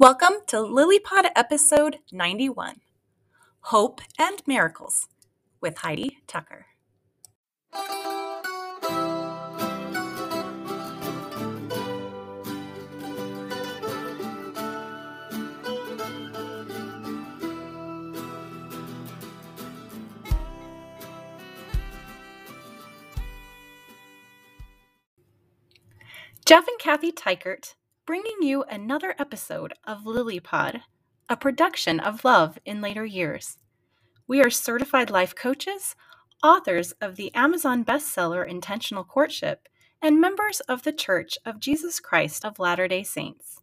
Welcome to LilyPod episode 91 Hope and Miracles with Heidi Tucker. Jeff and Kathy Teichert bringing you another episode of LilyPod, a production of Love in Later Years. We are certified life coaches, authors of the Amazon bestseller Intentional Courtship, and members of the Church of Jesus Christ of Latter day Saints.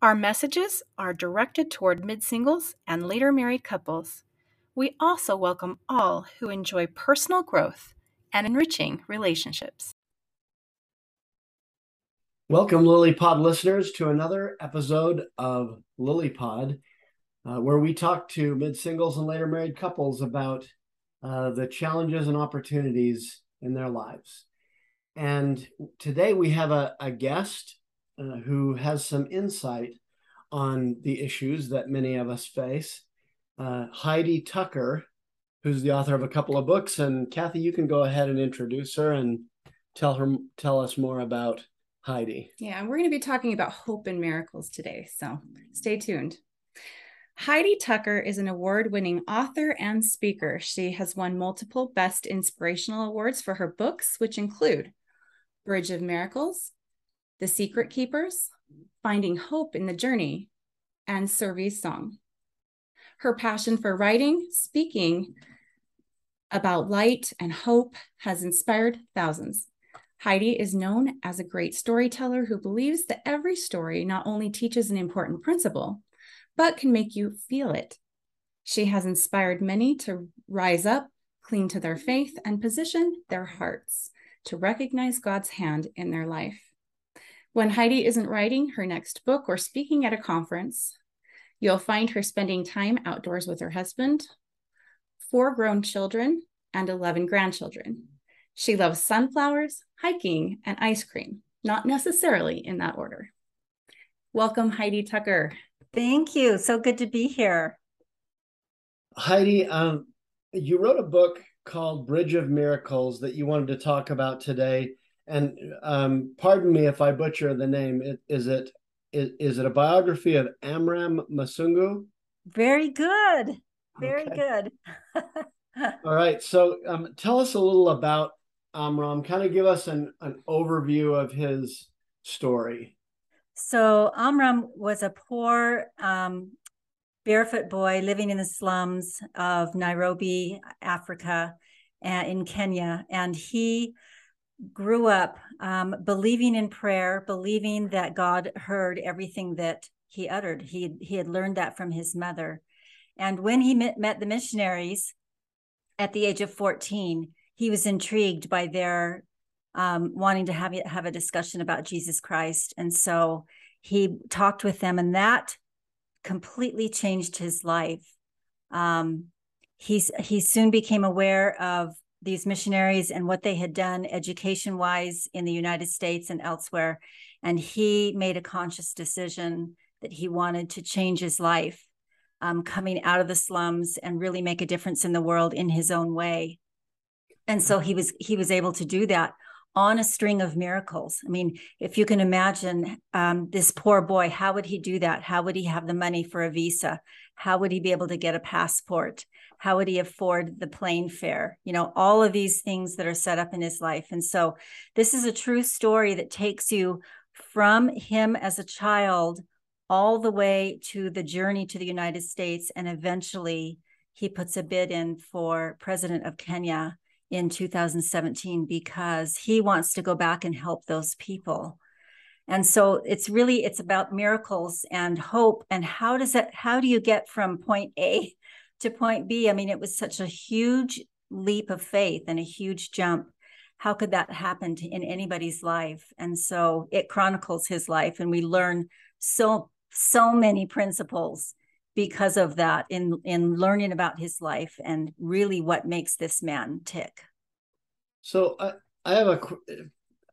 Our messages are directed toward mid singles and later married couples. We also welcome all who enjoy personal growth and enriching relationships. Welcome, LilyPod listeners, to another episode of LilyPod, uh, where we talk to mid singles and later married couples about uh, the challenges and opportunities in their lives. And today we have a, a guest uh, who has some insight on the issues that many of us face. Uh, Heidi Tucker, who's the author of a couple of books, and Kathy, you can go ahead and introduce her and tell her tell us more about Heidi. Yeah, we're going to be talking about hope and miracles today. So stay tuned. Heidi Tucker is an award winning author and speaker. She has won multiple Best Inspirational Awards for her books, which include Bridge of Miracles, The Secret Keepers, Finding Hope in the Journey, and Survey's Song. Her passion for writing, speaking about light and hope has inspired thousands. Heidi is known as a great storyteller who believes that every story not only teaches an important principle, but can make you feel it. She has inspired many to rise up, cling to their faith, and position their hearts to recognize God's hand in their life. When Heidi isn't writing her next book or speaking at a conference, you'll find her spending time outdoors with her husband, four grown children, and 11 grandchildren. She loves sunflowers, hiking, and ice cream, not necessarily in that order. Welcome, Heidi Tucker. Thank you. So good to be here. Heidi, um, you wrote a book called Bridge of Miracles that you wanted to talk about today. And um, pardon me if I butcher the name. It, is it is, is it a biography of Amram Musungu? Very good. Very okay. good. All right. So um, tell us a little about Amram, kind of give us an, an overview of his story. So Amram was a poor um, barefoot boy living in the slums of Nairobi, Africa, uh, in Kenya, and he grew up um, believing in prayer, believing that God heard everything that he uttered. He he had learned that from his mother, and when he met, met the missionaries at the age of fourteen, he was intrigued by their um, wanting to have have a discussion about Jesus Christ, and so he talked with them, and that completely changed his life. Um, he soon became aware of these missionaries and what they had done education wise in the United States and elsewhere, and he made a conscious decision that he wanted to change his life, um, coming out of the slums and really make a difference in the world in his own way and so he was he was able to do that on a string of miracles. I mean if you can imagine um, this poor boy how would he do that? How would he have the money for a visa? How would he be able to get a passport? How would he afford the plane fare? You know all of these things that are set up in his life. And so this is a true story that takes you from him as a child all the way to the journey to the united states. And eventually he puts a bid in for president of kenya in 2017 because he wants to go back and help those people. And so it's really it's about miracles and hope. And how does that how do you get from point a to point b? I mean it was such a huge leap of faith and a huge jump. How could that happen to, in anybody's life? And so it chronicles his life and we learn so so many principles because of that in in learning about his life and really what makes this man tick so i i have a uh,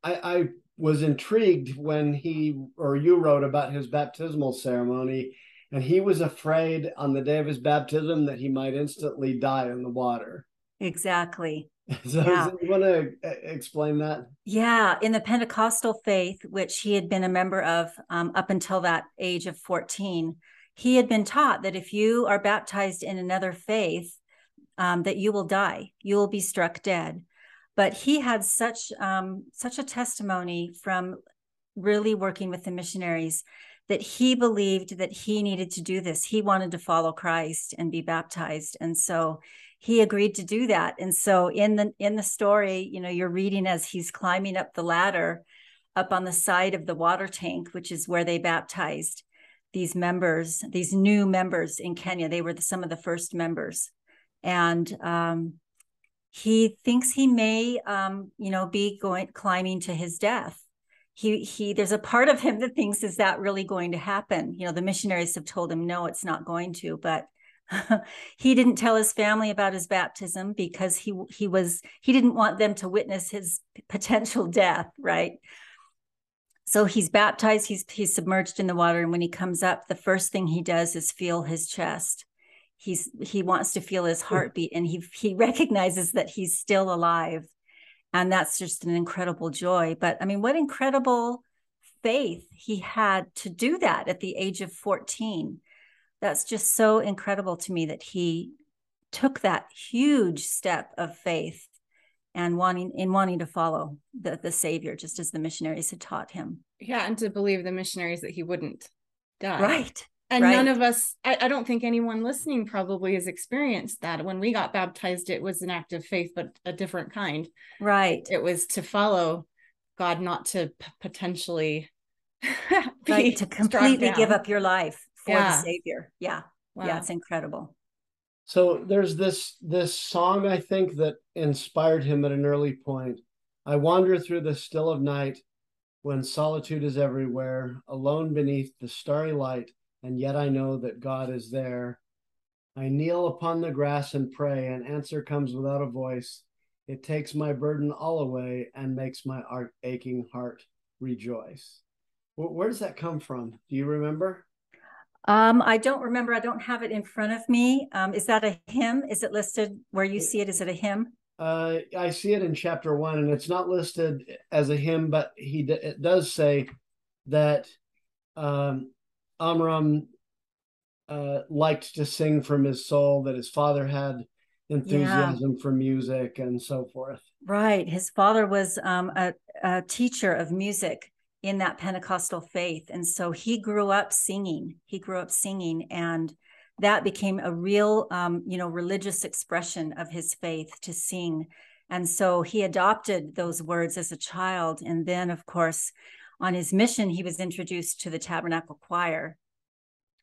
I, I was intrigued when he or you wrote about his baptismal ceremony, and he was afraid on the day of his baptism that he might instantly die in the water. Exactly. So, Yeah. you want to uh, explain that? Yeah, in the Pentecostal faith, which he had been a member of um, up until that age of 14, he had been taught that if you are baptized in another faith, um, that you will die, you will be struck dead. But he had such um, such a testimony from really working with the missionaries that he believed that he needed to do this. He wanted to follow Christ and be baptized, and so he agreed to do that and so in the in the story you know you're reading as he's climbing up the ladder up on the side of the water tank which is where they baptized these members these new members in kenya. They were the, some of the first members. And um, he thinks he may um, you know be going climbing to his death. He he there's a part of him that thinks is that really going to happen? You know the missionaries have told him no it's not going to. But he didn't tell his family about his baptism because he he was he didn't want them to witness his potential death right so he's baptized he's he's submerged in the water and when he comes up the first thing he does is feel his chest. He's he wants to feel his hmm. heartbeat and he he recognizes that he's still alive and that's just an incredible joy. But i mean what incredible faith he had to do that at the age of 14 that's just so incredible to me that he took that huge step of faith and wanting in wanting to follow the, the savior just as the missionaries had taught him Yeah, and to believe the missionaries that he wouldn't die. right And none of us, I, I don't think anyone listening probably has experienced that. When we got baptized, it was an act of faith, but a different kind. right It was to follow God, not to p- potentially be right to completely give up your life for Yeah. the savior yeah Wow. yeah it's incredible So there's this this song I think that inspired him at an early point. I wander through the still of night when solitude is everywhere, alone beneath the starry light, and yet I know that God is there. I kneel upon the grass and pray, and answer comes without a voice. It takes my burden all away and makes my aching heart rejoice. Wh- Where does that come from? Do you remember? Um i don't remember i don't have it in front of me. Um is that a hymn? Is it listed where you see it? Is it a hymn? Uh, I see it in chapter one, and it's not listed as a hymn, but he d- it does say that um, Amram uh, liked to sing from his soul, that his father had enthusiasm for music, and so forth. Right. His father was um, a, a teacher of music in that Pentecostal faith. And so he grew up singing. He grew up singing. And that became a real, um, you know, religious expression of his faith to sing. And so he adopted those words as a child. And then, of course, on his mission, he was introduced to the Tabernacle Choir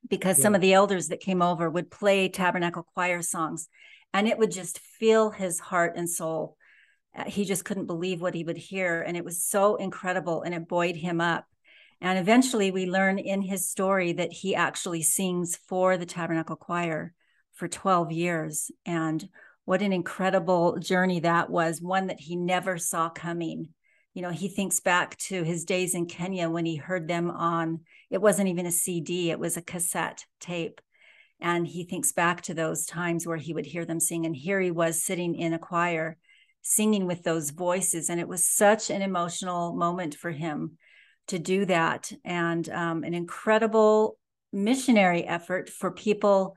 because some of the elders that came over would play Tabernacle Choir songs and it would just fill his heart and soul Uh, he just couldn't believe what he would hear and it was so incredible and it buoyed him up. And eventually we learn in his story that he actually sings for the tabernacle choir for 12 years and what an incredible journey that was one that he never saw coming. You know he thinks back to his days in kenya when he heard them on it wasn't even a cd it was a cassette tape. And he thinks back to those times where he would hear them sing and here he was sitting in a choir singing with those voices and it was such an emotional moment for him to do that and um, an incredible missionary effort for people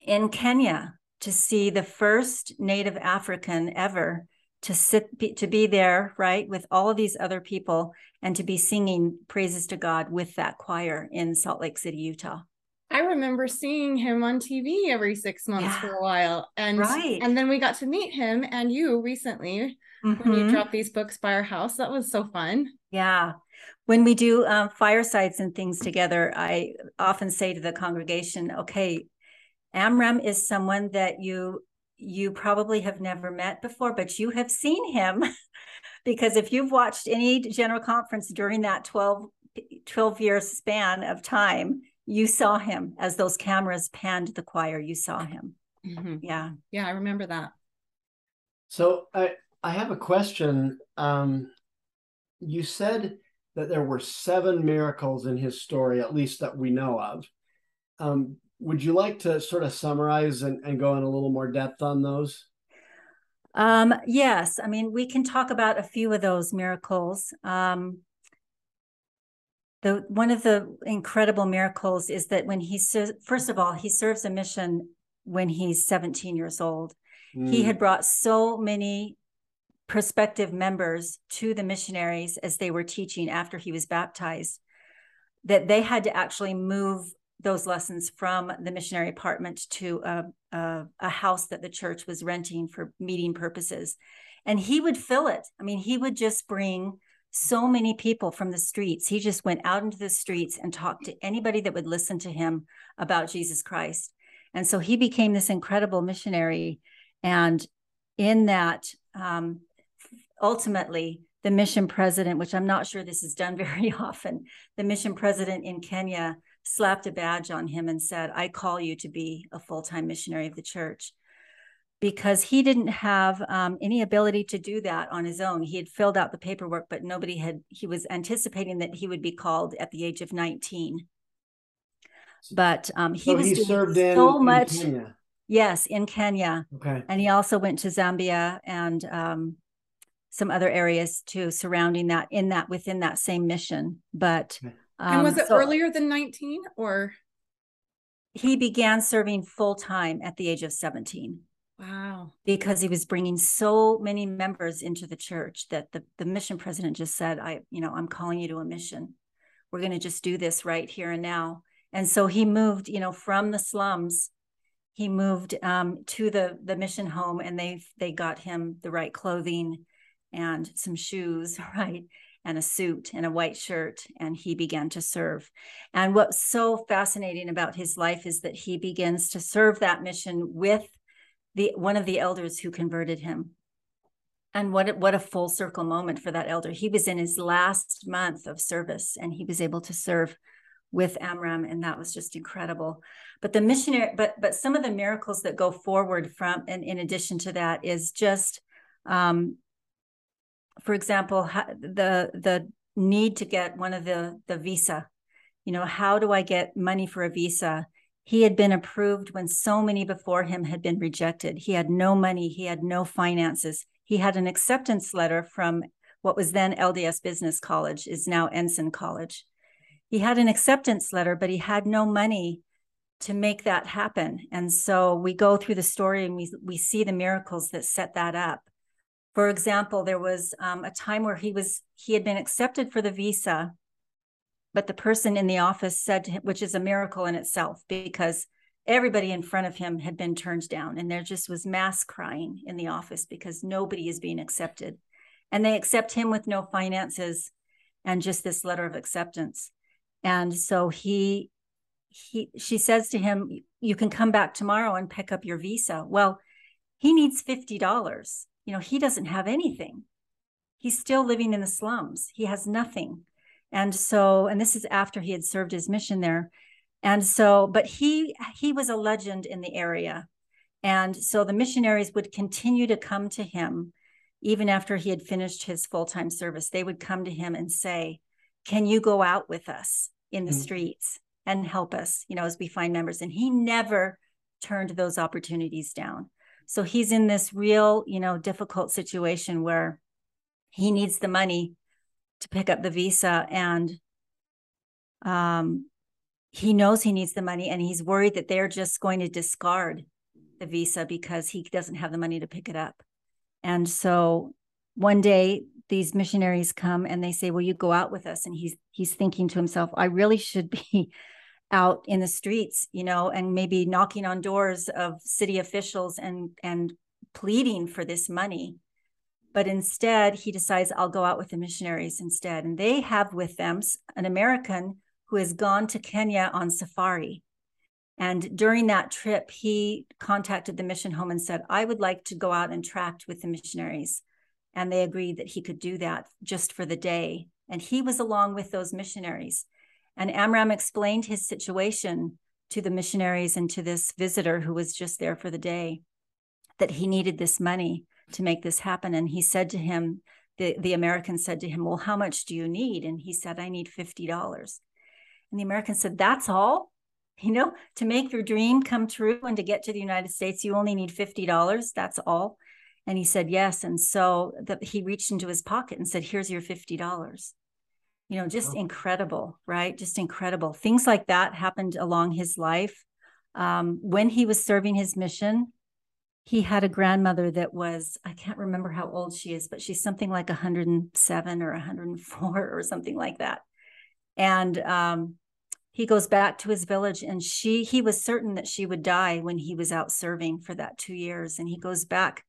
in kenya to see the first native african ever to sit be, to be there right with all of these other people and to be singing praises to god with that choir in salt lake city utah I remember seeing him on TV every six months for a while. And Right. and then we got to meet him and you recently when you Mhm. dropped these books by our house. That was so fun. Yeah. When we do um, firesides and things together, I often say to the congregation, okay, Amram is someone that you you probably have never met before, but you have seen him because if you've watched any general conference during that 12, 12 year span of time, you saw him as those cameras panned the choir, you saw him. Mhm. Yeah. Yeah, I remember that. So I I have a question. Um, you said that there were seven miracles in his story, at least that we know of. Um, would you like to sort of summarize and, and go in a little more depth on those? Um, yes, I mean, we can talk about a few of those miracles. Um, the one of the incredible miracles is that when he first of all he serves a mission when he's 17 years old. Mm. he had brought so many prospective members to the missionaries as they were teaching after he was baptized that they had to actually move those lessons from the missionary apartment to a, a, a house that the church was renting for meeting purposes. And he would fill it. I mean he would just bring so many people from the streets. He just went out into the streets and talked to anybody that would listen to him about Jesus Christ. And so he became this incredible missionary. And in that, um, ultimately, the mission president, which I'm not sure this is done very often, the mission president in Kenya slapped a badge on him and said, I call you to be a full time missionary of the church because he didn't have um, any ability to do that on his own. He had filled out the paperwork, but nobody had, he was anticipating that he would be called at the age of 19. But um, he so was he doing served so in, much. in Kenya. Yes, in Kenya. Okay. And he also went to Zambia and um, some other areas too surrounding that in that within that same mission. But and was um, it so earlier than 19 or? He began serving full time at the age of 17. Wow. Because he was bringing so many members into the church that the, the mission president just said, I, you know, I'm calling you to a mission. We're going to just do this right here and now. And so he moved, you know, from the slums, he moved um, to the the mission home and they they got him the right clothing and some shoes, right? And a suit and a white shirt, and he began to serve. And what's so fascinating about his life is that he begins to serve that mission with the one of the elders who converted him. And what what a full circle moment for that elder. He was in his last month of service and he was able to serve with Amram and that was just incredible. But the missionary but but some of the miracles that go forward from and in addition to that is just um for example the the need to get one of the the visa you know how do i get money for a visa he had been approved when so many before him had been rejected. He had no money, he had no finances. He had an acceptance letter from what was then LDS Business College, is now Ensign College. He had an acceptance letter, but he had no money to make that happen. And so we go through the story and we, we see the miracles that set that up. For example, there was um, a time where he was he had been accepted for the visa but the person in the office said to him, which is a miracle in itself because everybody in front of him had been turned down and there just was mass crying in the office because nobody is being accepted. And they accept him with no finances and just this letter of acceptance. And so he he she says to him you can come back tomorrow and pick up your visa. Well he needs $50 you know he doesn't have anything. He's still living in the slums. He has nothing and so and this is after he had served his mission there. And so but he he was a legend in the area. And so the missionaries would continue to come to him even after he had finished his full-time service. They would come to him and say can you go out with us in the mm-hmm. streets and help us you know as we find members? And he never turned those opportunities down. So he's in this real you know difficult situation where he needs the money to pick up the visa and um, he knows he needs the money and he's worried that they're just going to discard the visa because he doesn't have the money to pick it up. And so one day these missionaries come and they say, "Will you go out with us?" And he's he's thinking to himself, "I really should be out in the streets, you know, and maybe knocking on doors of city officials and and pleading for this money." But instead he decides I'll go out with the missionaries instead. And they have with them an American who has gone to Kenya on safari. And during that trip, he contacted the mission home and said, I would like to go out and tract with the missionaries. And they agreed that he could do that just for the day. And he was along with those missionaries. And Amram explained his situation to the missionaries and to this visitor who was just there for the day that he needed this money to make this happen. And he said to him, the, the American said to him, Well, how much do you need? And he said, I need $50. And the American said, That's all? You know, to make your dream come true and to get to the United States, you only need $50. That's all. And he said, Yes. And so the, he reached into his pocket and said, Here's your $50. You know, just incredible, right? Just incredible. Things like that happened along his life. Um, when he was serving his mission, he had a grandmother that was, I can't remember how old she is, but she's something like 107 or 104 or something like that. And um, he goes back to his village and she he was certain that she would die when he was out serving for that two years. And he goes back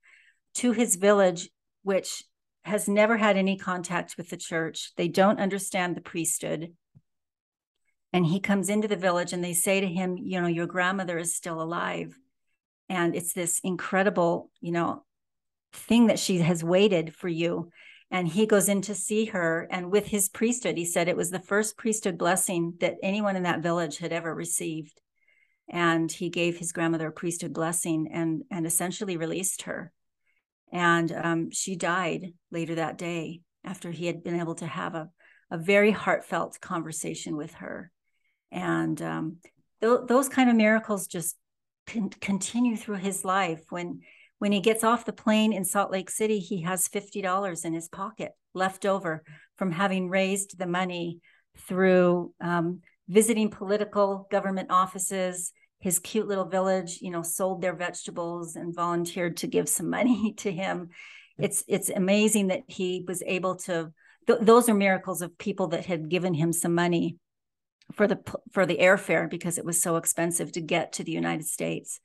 to his village which has never had any contact with the church. They don't understand the priesthood. And he comes into the village and they say to him you know your grandmother is still alive and it's this incredible you know thing that she has waited for you. And he goes in to see her and with his priesthood he said it was the first priesthood blessing that anyone in that village had ever received. And he gave his grandmother a priesthood blessing and and essentially released her. And um, she died later that day after he had been able to have a, a very heartfelt conversation with her. And um, th- those kind of miracles just con- continue through his life when when he gets off the plane in Salt Lake City, he has $50 in his pocket left over from having raised the money through um, visiting political government offices. His cute little village, you know, sold their vegetables and volunteered to give some money to him. It's it's amazing that he was able to. Th- those are miracles of people that had given him some money for the for the airfare because it was so expensive to get to the United States.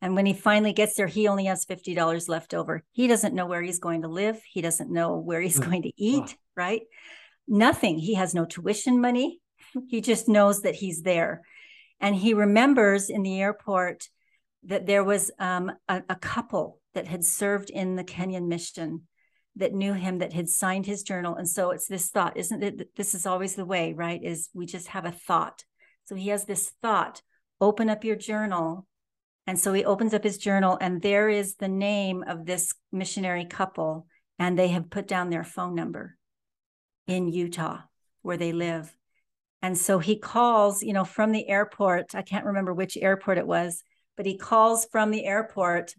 And when he finally gets there, he only has $50 left over. He doesn't know where he's going to live. He doesn't know where he's mm. going to eat, right? Nothing. He has no tuition money. He just knows that he's there. And he remembers in the airport that there was um, a, a couple that had served in the Kenyan mission that knew him that had signed his journal. And so it's this thought, isn't it? This is always the way, right? Is we just have a thought. So he has this thought open up your journal and so he opens up his journal, and there is the name of this missionary couple, and they have put down their phone number in Utah where they live. And so he calls, you know, from the airport. I can't remember which airport it was, but he calls from the airport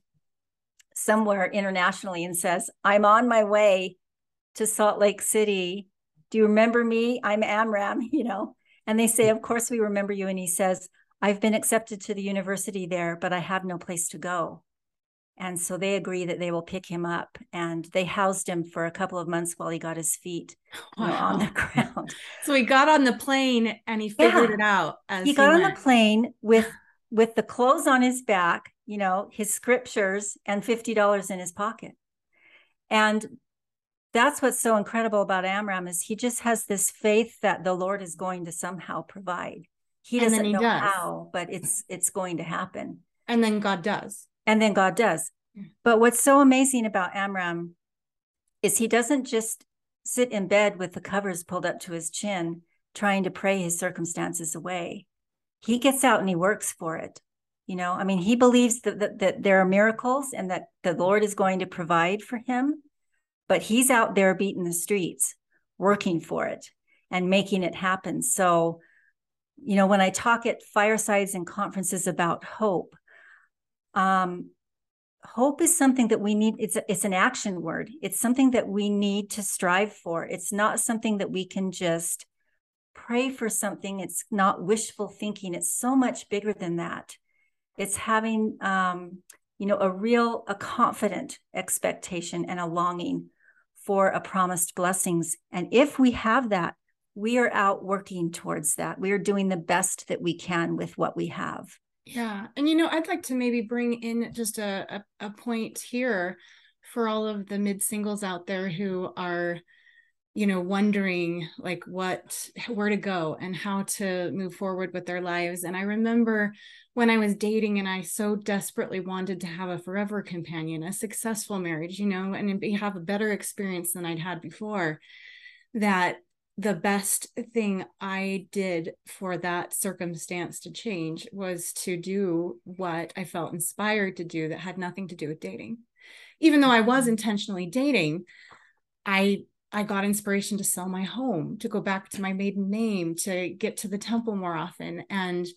somewhere internationally and says, I'm on my way to Salt Lake City. Do you remember me? I'm Amram, you know. And they say, Of course we remember you. And he says, I've been accepted to the university there, but I have no place to go. And so they agree that they will pick him up. And they housed him for a couple of months while he got his feet wow. know, on the ground. So he got on the plane and he figured yeah. it out. he, he got on the plane with with the clothes on his back, you know, his scriptures and $50 in his pocket. And that's what's so incredible about Amram is he just has this faith that the Lord is going to somehow provide. He doesn't he know does. how, but it's it's going to happen. And then God does. And then God does. Mm. But what's so amazing about Amram is he doesn't just sit in bed with the covers pulled up to his chin trying to pray his circumstances away. He gets out and he works for it. You know, I mean, he believes that, that, that there are miracles and that the Lord is going to provide for him, but he's out there beating the streets, working for it and making it happen. So you know, when I talk at firesides and conferences about hope, um, hope is something that we need. It's a, it's an action word. It's something that we need to strive for. It's not something that we can just pray for something. It's not wishful thinking. It's so much bigger than that. It's having, um, you know, a real, a confident expectation and a longing for a promised blessings. And if we have that, we are out working towards that. We are doing the best that we can with what we have. Yeah. And, you know, I'd like to maybe bring in just a, a, a point here for all of the mid singles out there who are, you know, wondering like what, where to go and how to move forward with their lives. And I remember when I was dating and I so desperately wanted to have a forever companion, a successful marriage, you know, and have a better experience than I'd had before, that the best thing I did for that circumstance to change was to do what I felt inspired to do that had nothing to do with dating. Even though I was mm-hmm. intentionally dating, I I got inspiration to sell my home, to go back to my maiden name, to get to the temple more often. And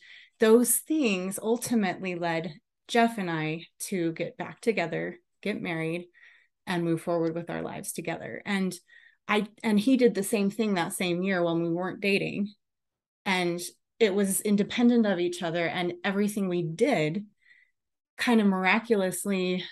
those things ultimately led Jeff and I to get back together, get married, and move forward with our lives together. And I and he did the same thing that same year when we weren't dating. And it was independent of each other and everything we did kind of miraculously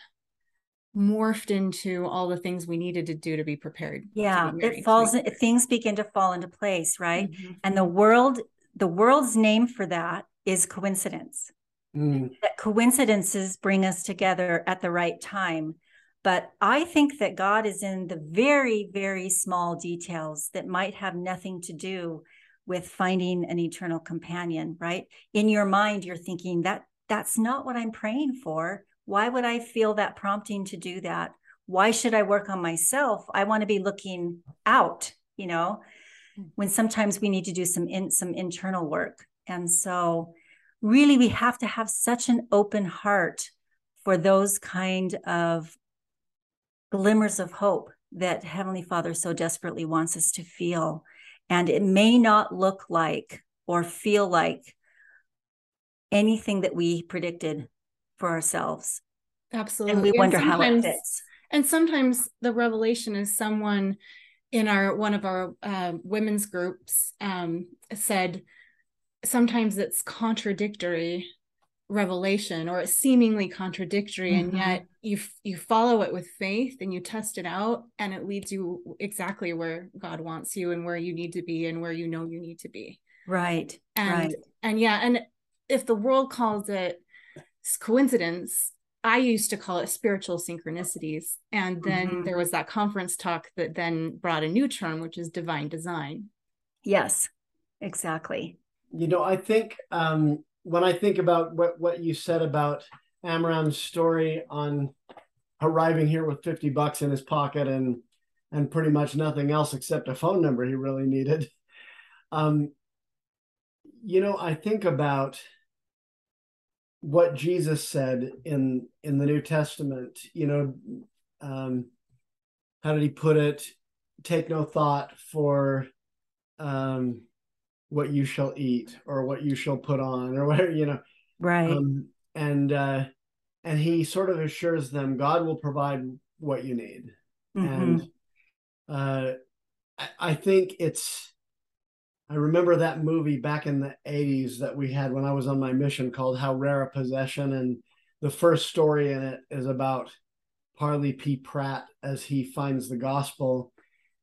morphed into all the things we needed to do to be prepared yeah be it falls in, things begin to fall into place right? Mm-hmm. and the world the world's name for that is coincidence. Mm. that coincidences bring us together at the right time. But i think that god is in the very very small details that might have nothing to do with finding an eternal companion right? In your mind you're thinking that that's not what i'm praying for why would I feel that prompting to do that? Why should I work on myself? I want to be looking out, you know, mm. when sometimes we need to do some in some internal work. And so really we have to have such an open heart for those kind of glimmers of hope that Heavenly Father so desperately wants us to feel. And it may not look like or feel like anything that we predicted for ourselves. Absolutely. And we wonder and how it fits. And sometimes the revelation is someone in our one of our uh, women's groups um, said sometimes it's contradictory revelation or it's seemingly contradictory mm-hmm. and yet you you follow it with faith and you test it out and it leads you exactly where God wants you and where you need to be and where you know you need to be right and right. and yeah and if the world calls it coincidence I used to call it spiritual synchronicities. And then mm-hmm. there was that conference talk that then brought a new term, which is divine design. Yes, exactly. You know, I think um, when I think about what, what you said about Amram's story on arriving here with 50 bucks in his pocket and and pretty much nothing else except a phone number he really needed. Um, you know, I think about what Jesus said in in the New Testament. You know, um, how did he put it? Take no thought for um, what you shall eat or what you shall put on or whatever you know. Right. Um, and uh, and he sort of assures them God will provide what you need. Mm-hmm. And uh, I, I think it's I remember that movie back in the 80s that we had when I was on my mission called How Rare a Possession. And the first story in it is about Parley P. Pratt as he finds the gospel.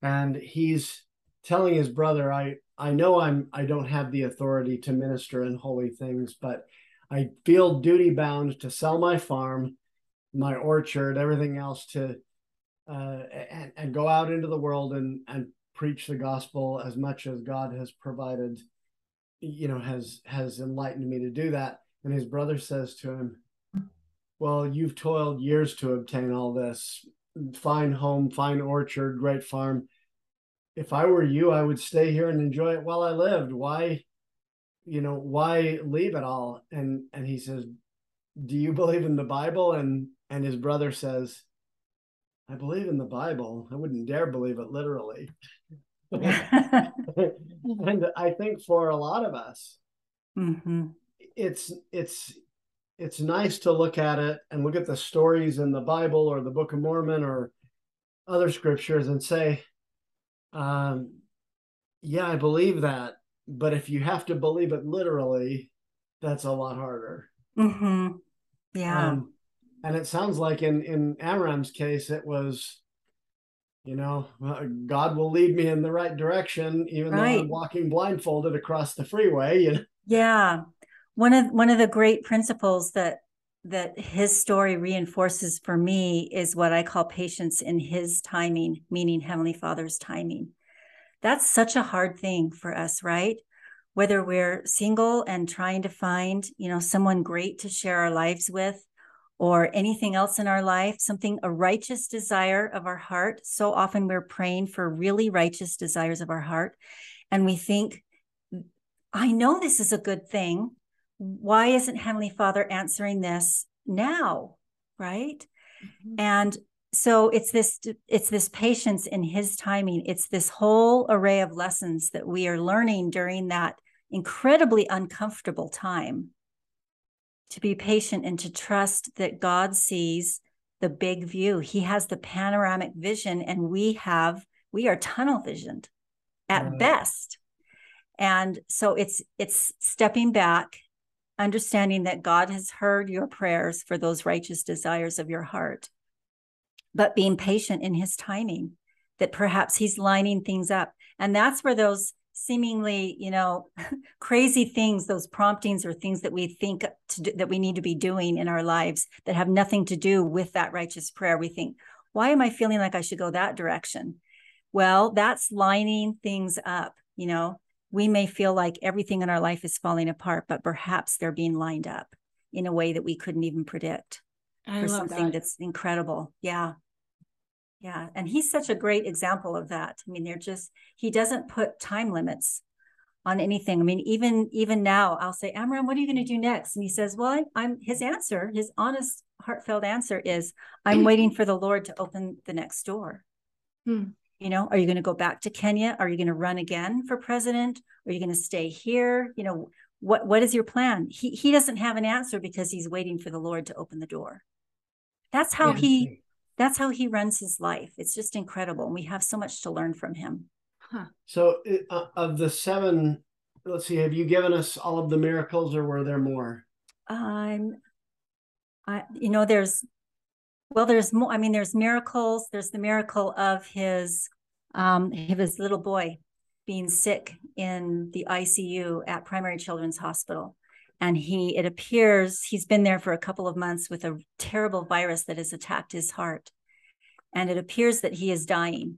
And he's telling his brother, I, I know I'm I don't have the authority to minister in holy things, but I feel duty bound to sell my farm, my orchard, everything else to uh, and, and go out into the world and and preach the gospel as much as God has provided, you know, has has enlightened me to do that. And his brother says to him, Well, you've toiled years to obtain all this fine home, fine orchard, great farm. If I were you, I would stay here and enjoy it while I lived. Why, you know, why leave it all? And and he says, Do you believe in the Bible? And and his brother says, I believe in the Bible. I wouldn't dare believe it literally. and I think for a lot of us, mm-hmm. it's it's it's nice to look at it and look at the stories in the Bible or the Book of Mormon or other scriptures and say, um, "Yeah, I believe that." But if you have to believe it literally, that's a lot harder. Mm-hmm. Yeah. Um, and it sounds like in in Amram's case, it was you know, God will lead me in the right direction, even right. though I'm walking blindfolded across the freeway. You know? Yeah, one of one of the great principles that that his story reinforces for me is what I call patience in his timing, meaning Heavenly Father's timing. That's such a hard thing for us, right? Whether we're single and trying to find, you know, someone great to share our lives with, or anything else in our life, something, a righteous desire of our heart. So often we're praying for really righteous desires of our heart. And we think, I know this is a good thing. Why isn't Heavenly Father answering this now? Right. Mm-hmm. And so it's this it's this patience in his timing it's this whole array of lessons that we are learning during that incredibly uncomfortable time to be patient and to trust that god sees the big view. He has the panoramic vision and we have we are tunnel visioned at best. And so it's it's stepping back understanding that god has heard your prayers for those righteous desires of your heart but being patient in his timing, that perhaps he's lining things up. And that's where those seemingly, you know, crazy things, those promptings or things that we think do, that we need to be doing in our lives that have nothing to do with that righteous prayer, we think, why am I feeling like I should go that direction? Well, that's lining things up. You know, we may feel like everything in our life is falling apart, but perhaps they're being lined up in a way that we couldn't even predict. I for something that. that's incredible. Yeah. Yeah. And he's such a great example of that. I mean, they're just, he doesn't put time limits on anything. I mean, even even now, I'll say, Amram, what are you going to do next? And he says, Well, I'm, I'm his answer, his honest, heartfelt answer is, I'm waiting for the Lord to open the next door. Hmm. You know, are you going to go back to Kenya? Are you going to run again for president? Are you going to stay here? You know, what what is your plan? He he doesn't have an answer because he's waiting for the Lord to open the door. That's how yeah. he that's how he runs his life. It's just incredible. And we have so much to learn from him. Huh. So uh, of the seven, let's see, have you given us all of the miracles or were there more? Um I you know there's well there's more I mean there's miracles. There's the miracle of his um of his little boy being sick in the ICU at Primary Children's Hospital and he it appears he's been there for a couple of months with a terrible virus that has attacked his heart. And it appears that he is dying.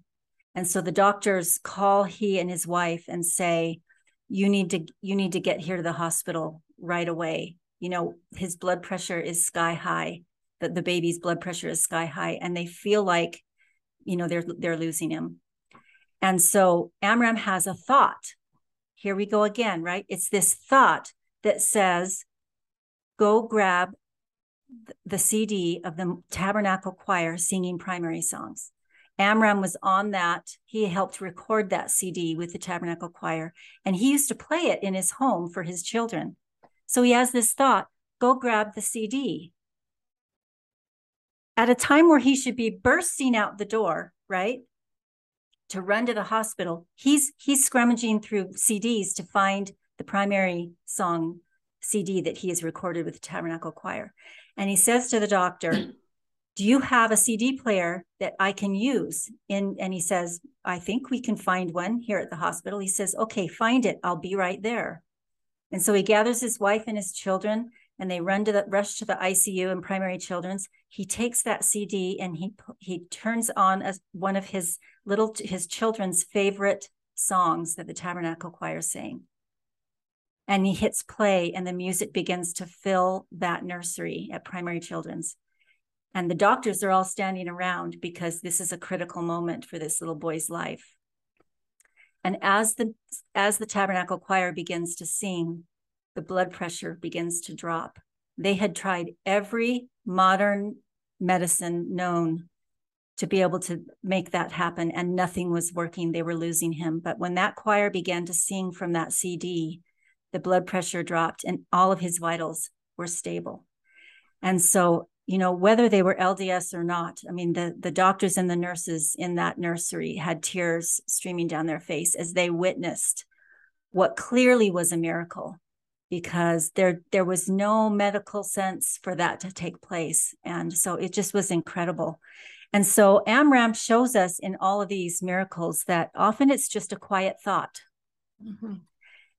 And so the doctors call he and his wife and say you need to you need to get here to the hospital right away. You know his blood pressure is sky high that the baby's blood pressure is sky high and they feel like you know they're they're losing him. And so amram has a thought. Here we go again right? It's this thought that says, go grab the CD of the Tabernacle Choir singing primary songs. Amram was on that. He helped record that CD with the Tabernacle Choir, and he used to play it in his home for his children. So he has this thought go grab the CD. At a time where he should be bursting out the door, right? To run to the hospital, he's he's scrummaging through CDs to find the primary song CD that he has recorded with the Tabernacle Choir. And he says to the doctor, Do you have a CD player that I can use? In, and he says, I think we can find one here at the hospital. He says, Okay, find it. I'll be right there. And so he gathers his wife and his children and they run to the rush to the ICU and primary children's. He takes that CD and he he turns on as one of his little his children's favorite songs that the Tabernacle Choir sang and he hits play and the music begins to fill that nursery at primary children's. And the doctors are all standing around because this is a critical moment for this little boy's life. And as the as the tabernacle choir begins to sing the blood pressure begins to drop. They had tried every modern medicine known to be able to make that happen and nothing was working. They were losing him. But when that choir began to sing from that cd the blood pressure dropped and all of his vitals were stable. And so, you know, whether they were LDS or not, I mean, the, the doctors and the nurses in that nursery had tears streaming down their face as they witnessed what clearly was a miracle because there there was no medical sense for that to take place. And so it just was incredible. And so amram shows us in all of these miracles that often it's just a quiet thought. Mm-hmm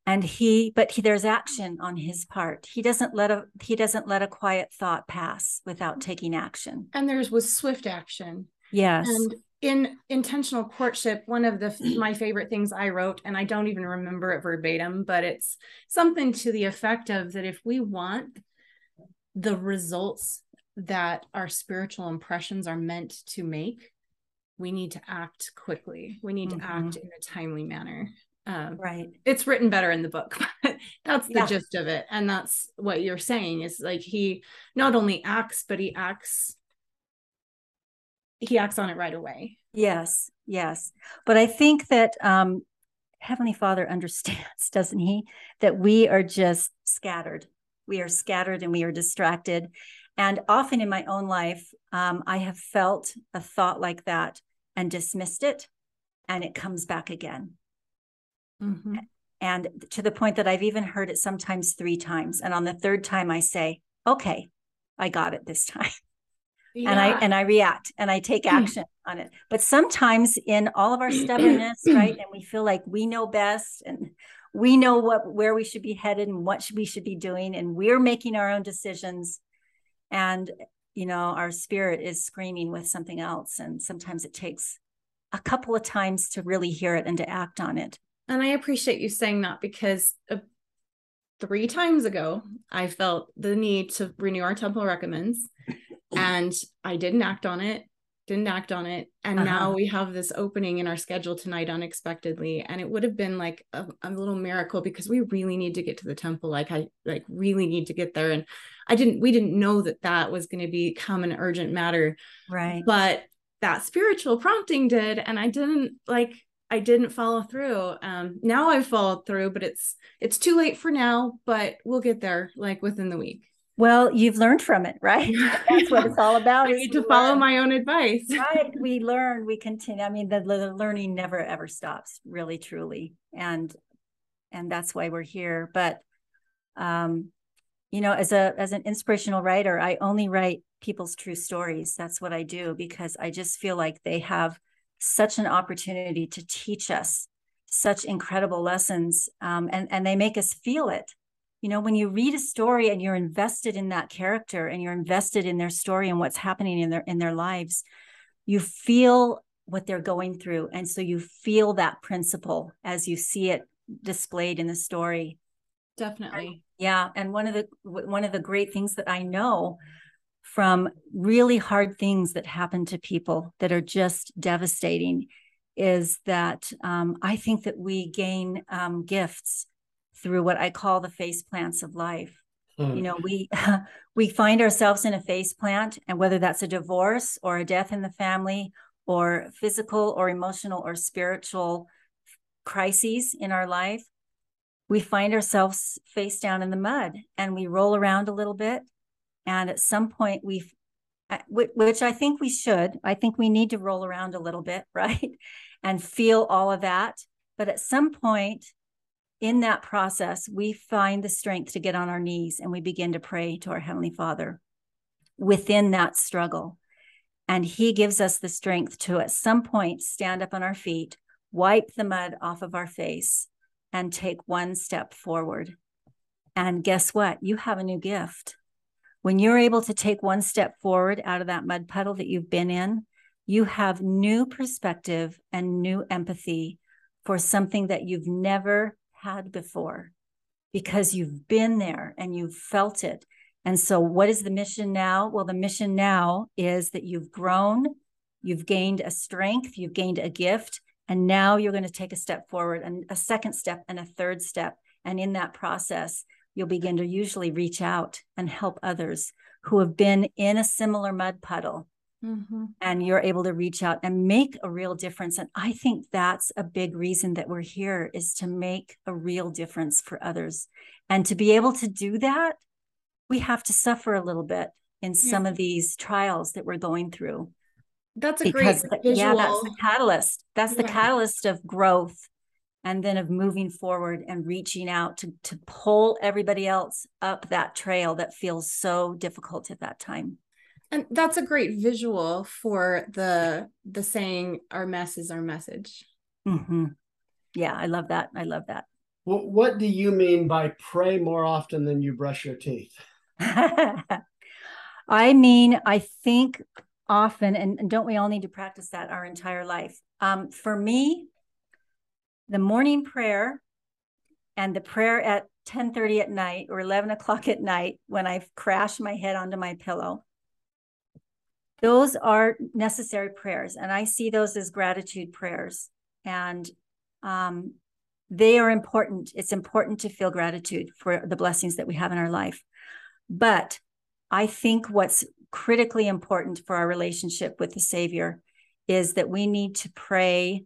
and he but he, there's action on his part. He doesn't let a he doesn't let a quiet thought pass without taking action. And there's with swift action. Yes. And in intentional courtship one of the my favorite things i wrote and i don't even remember it verbatim but it's something to the effect of that if we want the results that our spiritual impressions are meant to make we need to act quickly. We need mm-hmm. to act in a timely manner um, right. It's written better in the book, but that's the yeah. gist of it. And that's what you're saying is like he not only acts, but he acts he acts on it right away. Yes, yes. But I think that um, Heavenly Father understands, doesn't he? That we are just scattered. We are scattered and we are distracted. And often in my own life, um, I have felt a thought like that and dismissed it, and it comes back again. Mm-hmm. And to the point that I've even heard it sometimes three times. And on the third time, I say, okay, I got it this time. Yeah. And I and I react and I take hmm. action on it. But sometimes in all of our stubbornness, right, and we feel like we know best and we know what where we should be headed and what we should be doing, and we're making our own decisions. And you know, our spirit is screaming with something else. And sometimes it takes a couple of times to really hear it and to act on it. And I appreciate you saying that because uh, three times ago, I felt the need to renew our temple recommends and I didn't act on it, didn't act on it. And uh-huh. now we have this opening in our schedule tonight unexpectedly. And it would have been like a, a little miracle because we really need to get to the temple. Like, I like really need to get there. And I didn't, we didn't know that that was going to become an urgent matter. Right. But that spiritual prompting did. And I didn't like, I didn't follow through. Um, now I've followed through, but it's it's too late for now. But we'll get there, like within the week. Well, you've learned from it, right? That's what it's all about. I need to follow learn. my own advice. right. We learn, we continue. I mean, the, the learning never ever stops, really, truly. And and that's why we're here. But um, you know, as a as an inspirational writer, I only write people's true stories. That's what I do because I just feel like they have such an opportunity to teach us such incredible lessons um, and, and they make us feel it. You know when you read a story and you're invested in that character and you're invested in their story and what's happening in their in their lives you feel what they're going through. And so you feel that principle as you see it displayed in the story. Definitely. Yeah and one of the one of the great things that i know from really hard things that happen to people that are just devastating is that um, I think that we gain um, gifts through what I call the face plants of life. Mm. You know, we we find ourselves in a face plant, and whether that's a divorce or a death in the family, or physical or emotional or spiritual crises in our life, we find ourselves face down in the mud, and we roll around a little bit, and at some point, we, which I think we should, I think we need to roll around a little bit, right? And feel all of that. But at some point in that process, we find the strength to get on our knees and we begin to pray to our Heavenly Father within that struggle. And He gives us the strength to, at some point, stand up on our feet, wipe the mud off of our face, and take one step forward. And guess what? You have a new gift. When you're able to take one step forward out of that mud puddle that you've been in, you have new perspective and new empathy for something that you've never had before because you've been there and you've felt it. And so, what is the mission now? Well, the mission now is that you've grown, you've gained a strength, you've gained a gift, and now you're going to take a step forward and a second step and a third step. And in that process, you'll begin to usually reach out and help others who have been in a similar mud puddle. Mm-hmm. And you're able to reach out and make a real difference. And I think that's a big reason that we're here is to make a real difference for others. And to be able to do that, we have to suffer a little bit in yeah. some of these trials that we're going through. That's a because, great visual. Yeah, that's the catalyst. That's yeah. the catalyst of growth and then of moving forward and reaching out to to pull everybody else up that trail that feels so difficult at that time. And that's a great visual for the the saying our mess is our message. Mm-hmm. yeah i love that. I love that. Well, what do you mean by pray more often than you brush your teeth? I mean i think often and don't we all need to practice that our entire life? Um, for me the morning prayer and the prayer at 10 30 at night or 11 o'clock at night when I've crashed my head onto my pillow. Those are necessary prayers. And I see those as gratitude prayers. And um, they are important. It's important to feel gratitude for the blessings that we have in our life. But I think what's critically important for our relationship with the Savior is that we need to pray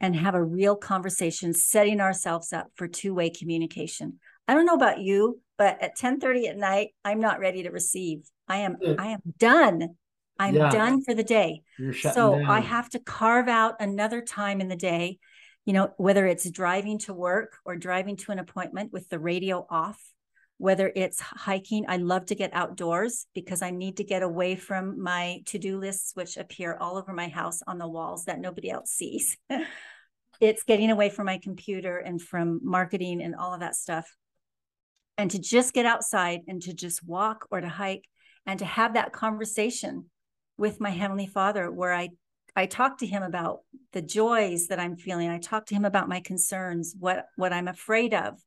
and have a real conversation, setting ourselves up for two-way communication. I don't know about you, but at 10 30 at night, I'm not ready to receive. I am, I am done. I'm yeah. done for the day. so down. I have to carve out another time in the day, you know, whether it's driving to work or driving to an appointment with the radio off, whether it's hiking. I love to get outdoors because I need to get away from my to do lists, which appear all over my house on the walls that nobody else sees. it's getting away from my computer and from marketing and all of that stuff. And to just get outside and to just walk or to hike and to have that conversation with my heavenly father where i i talk to him about the joys that i'm feeling i talk to him about my concerns what what i'm afraid of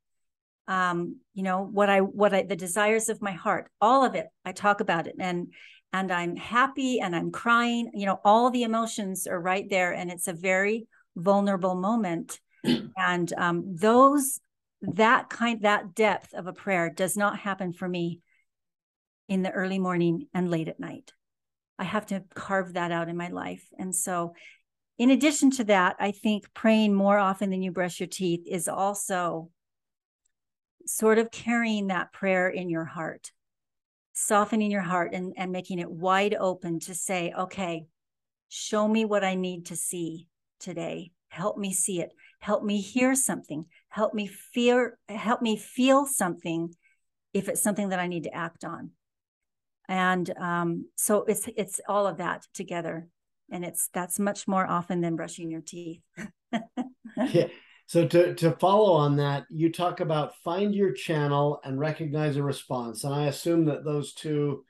um you know what i what i the desires of my heart all of it i talk about it and and i'm happy and i'm crying you know all the emotions are right there and it's a very vulnerable moment and um those that kind that depth of a prayer does not happen for me in the early morning and late at night I have to carve that out in my life. And so, in addition to that, I think praying more often than you brush your teeth is also sort of carrying that prayer in your heart, softening your heart and, and making it wide open to say, okay, show me what I need to see today. Help me see it. Help me hear something. Help me feel help me feel something if it's something that I need to act on and um, so it's it's all of that together and it's that's much more often than brushing your teeth yeah so to to follow on that you talk about find your channel and recognize a response. And i assume that those two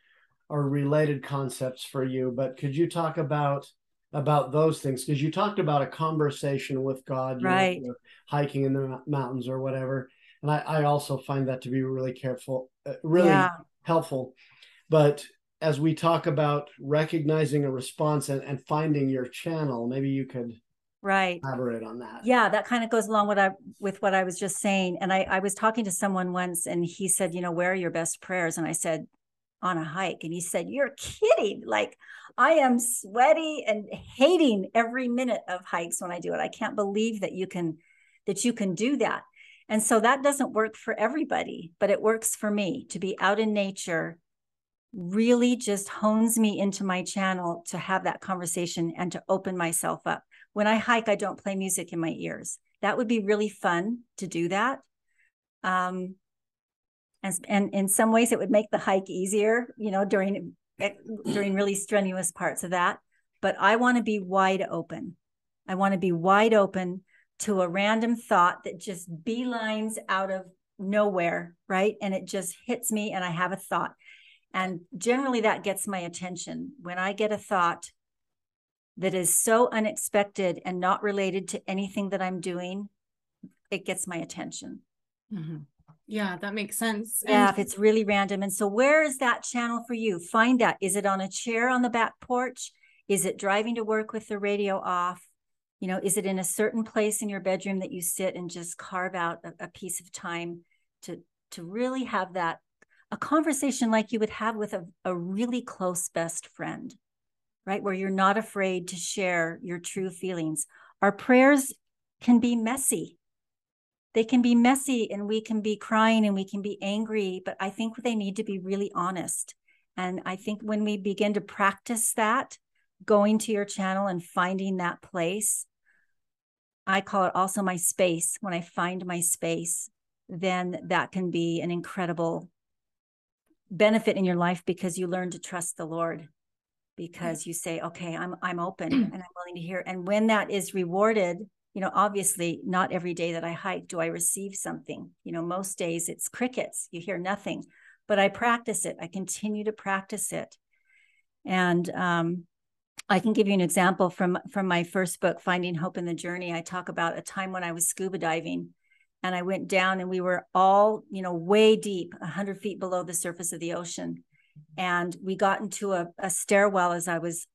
are related concepts for you but could you talk about about those things? Because you talked about a conversation with god right. know, hiking in the mountains or whatever. And I, I also find that to be really careful uh, really yeah. helpful. But as we talk about recognizing a response and, and finding your channel, maybe you could right. Elaborate on that. Yeah that kind of goes along with I, with what i was just saying and I, I was talking to someone once and he said you know where are your best prayers? And i said on a hike. And he said you're kidding. Like i am sweaty and hating every minute of hikes when i do it. I can't believe that you can that you can do that. And so that doesn't work for everybody but it works for me to be out in nature really just hones me into my channel to have that conversation and to open myself up. When I hike, I don't play music in my ears. That would be really fun to do that. Um, and, and in some ways, it would make the hike easier, you know, during eh, during really strenuous parts of that. But I want to be wide open. I want to be wide open to a random thought that just beelines out of nowhere, right? And it just hits me, and I have a thought. And generally, that gets my attention. When I get a thought that is so unexpected and not related to anything that I'm doing, it gets my attention. Mm-hmm. Yeah, that makes sense. Yeah, and- if it's really random. And so, where is that channel for you? Find that. Is it on a chair on the back porch? Is it driving to work with the radio off? You know, is it in a certain place in your bedroom that you sit and just carve out a, a piece of time to to really have that a conversation like you would have with a, a really close best friend, right? Where you're not afraid to share your true feelings. Our prayers can be messy. They can be messy and we can be crying and we can be angry, but I think they need to be really honest. And I think when we begin to practice that, going to your channel and finding that place, I call it also my space. When I find my space, then that can be an incredible benefit in your life because you learn to trust the Lord because you say, okay, I'm I'm open and I'm willing to hear. And when that is rewarded, you know, obviously not every day that I hike do I receive something. You know, most days it's crickets, you hear nothing. But I practice it. I continue to practice it. And um, I can give you an example from from my first book, Finding Hope in the Journey. I talk about a time when I was scuba diving and I went down and we were all, you know, way deep, 100 feet below the surface of the ocean. And we got into a, a stairwell as I was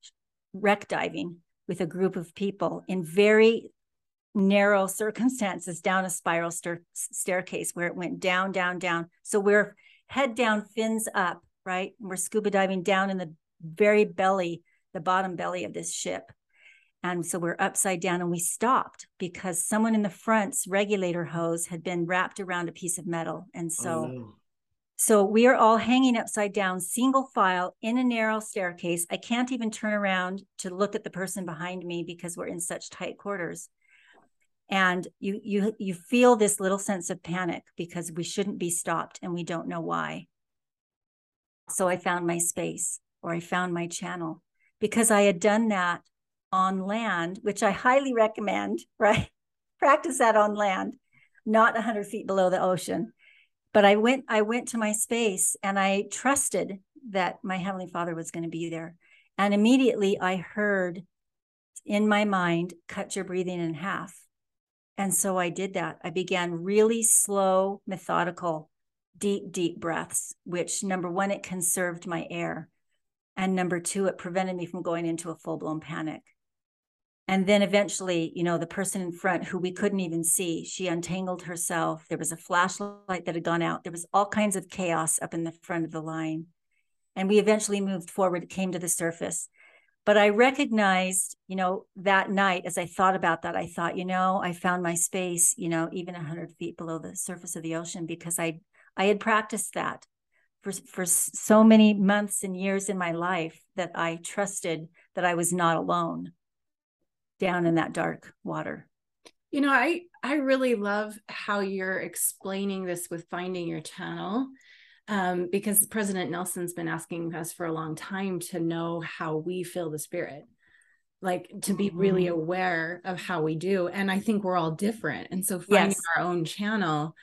wreck diving with a group of people in very narrow circumstances down a spiral staircase where it went down, down, down. So we're head down, fins up, right? And we're scuba diving down in the very belly, the bottom belly of this ship. And so we're upside down and we stopped because someone in the front's regulator hose had been wrapped around a piece of metal. And so Oh, no. So we are all hanging upside down, single file in a narrow staircase. I can't even turn around to look at the person behind me because we're in such tight quarters. And you you you feel this little sense of panic because we shouldn't be stopped and we don't know why. So I found my space or I found my channel because I had done that on land, which I highly recommend, right? Practice that on land, not 100 feet below the ocean but i went i went to my space and i trusted that my heavenly father was going to be there. And immediately i heard in my mind cut your breathing in half. And so i did that. I began really slow methodical deep deep breaths which number one it conserved my air. And number two it prevented me from going into a full-blown panic and then eventually, you know, the person in front who we couldn't even see, she untangled herself. There was a flashlight that had gone out. There was all kinds of chaos up in the front of the line. And we eventually moved forward, came to the surface. But I recognized, you know, that night as I thought about that, I thought, you know, I found my space, you know, even 100 feet below the surface of the ocean because I I had practiced that for for so many months and years in my life that I trusted that I was not alone down in that dark water. You know, I I really love how you're explaining this with finding your channel. Um, because President Nelson's been asking us for a long time to know how we feel the spirit, like to be really Mhm. aware of how we do. And I think we're all different. And so finding Yes. our own channel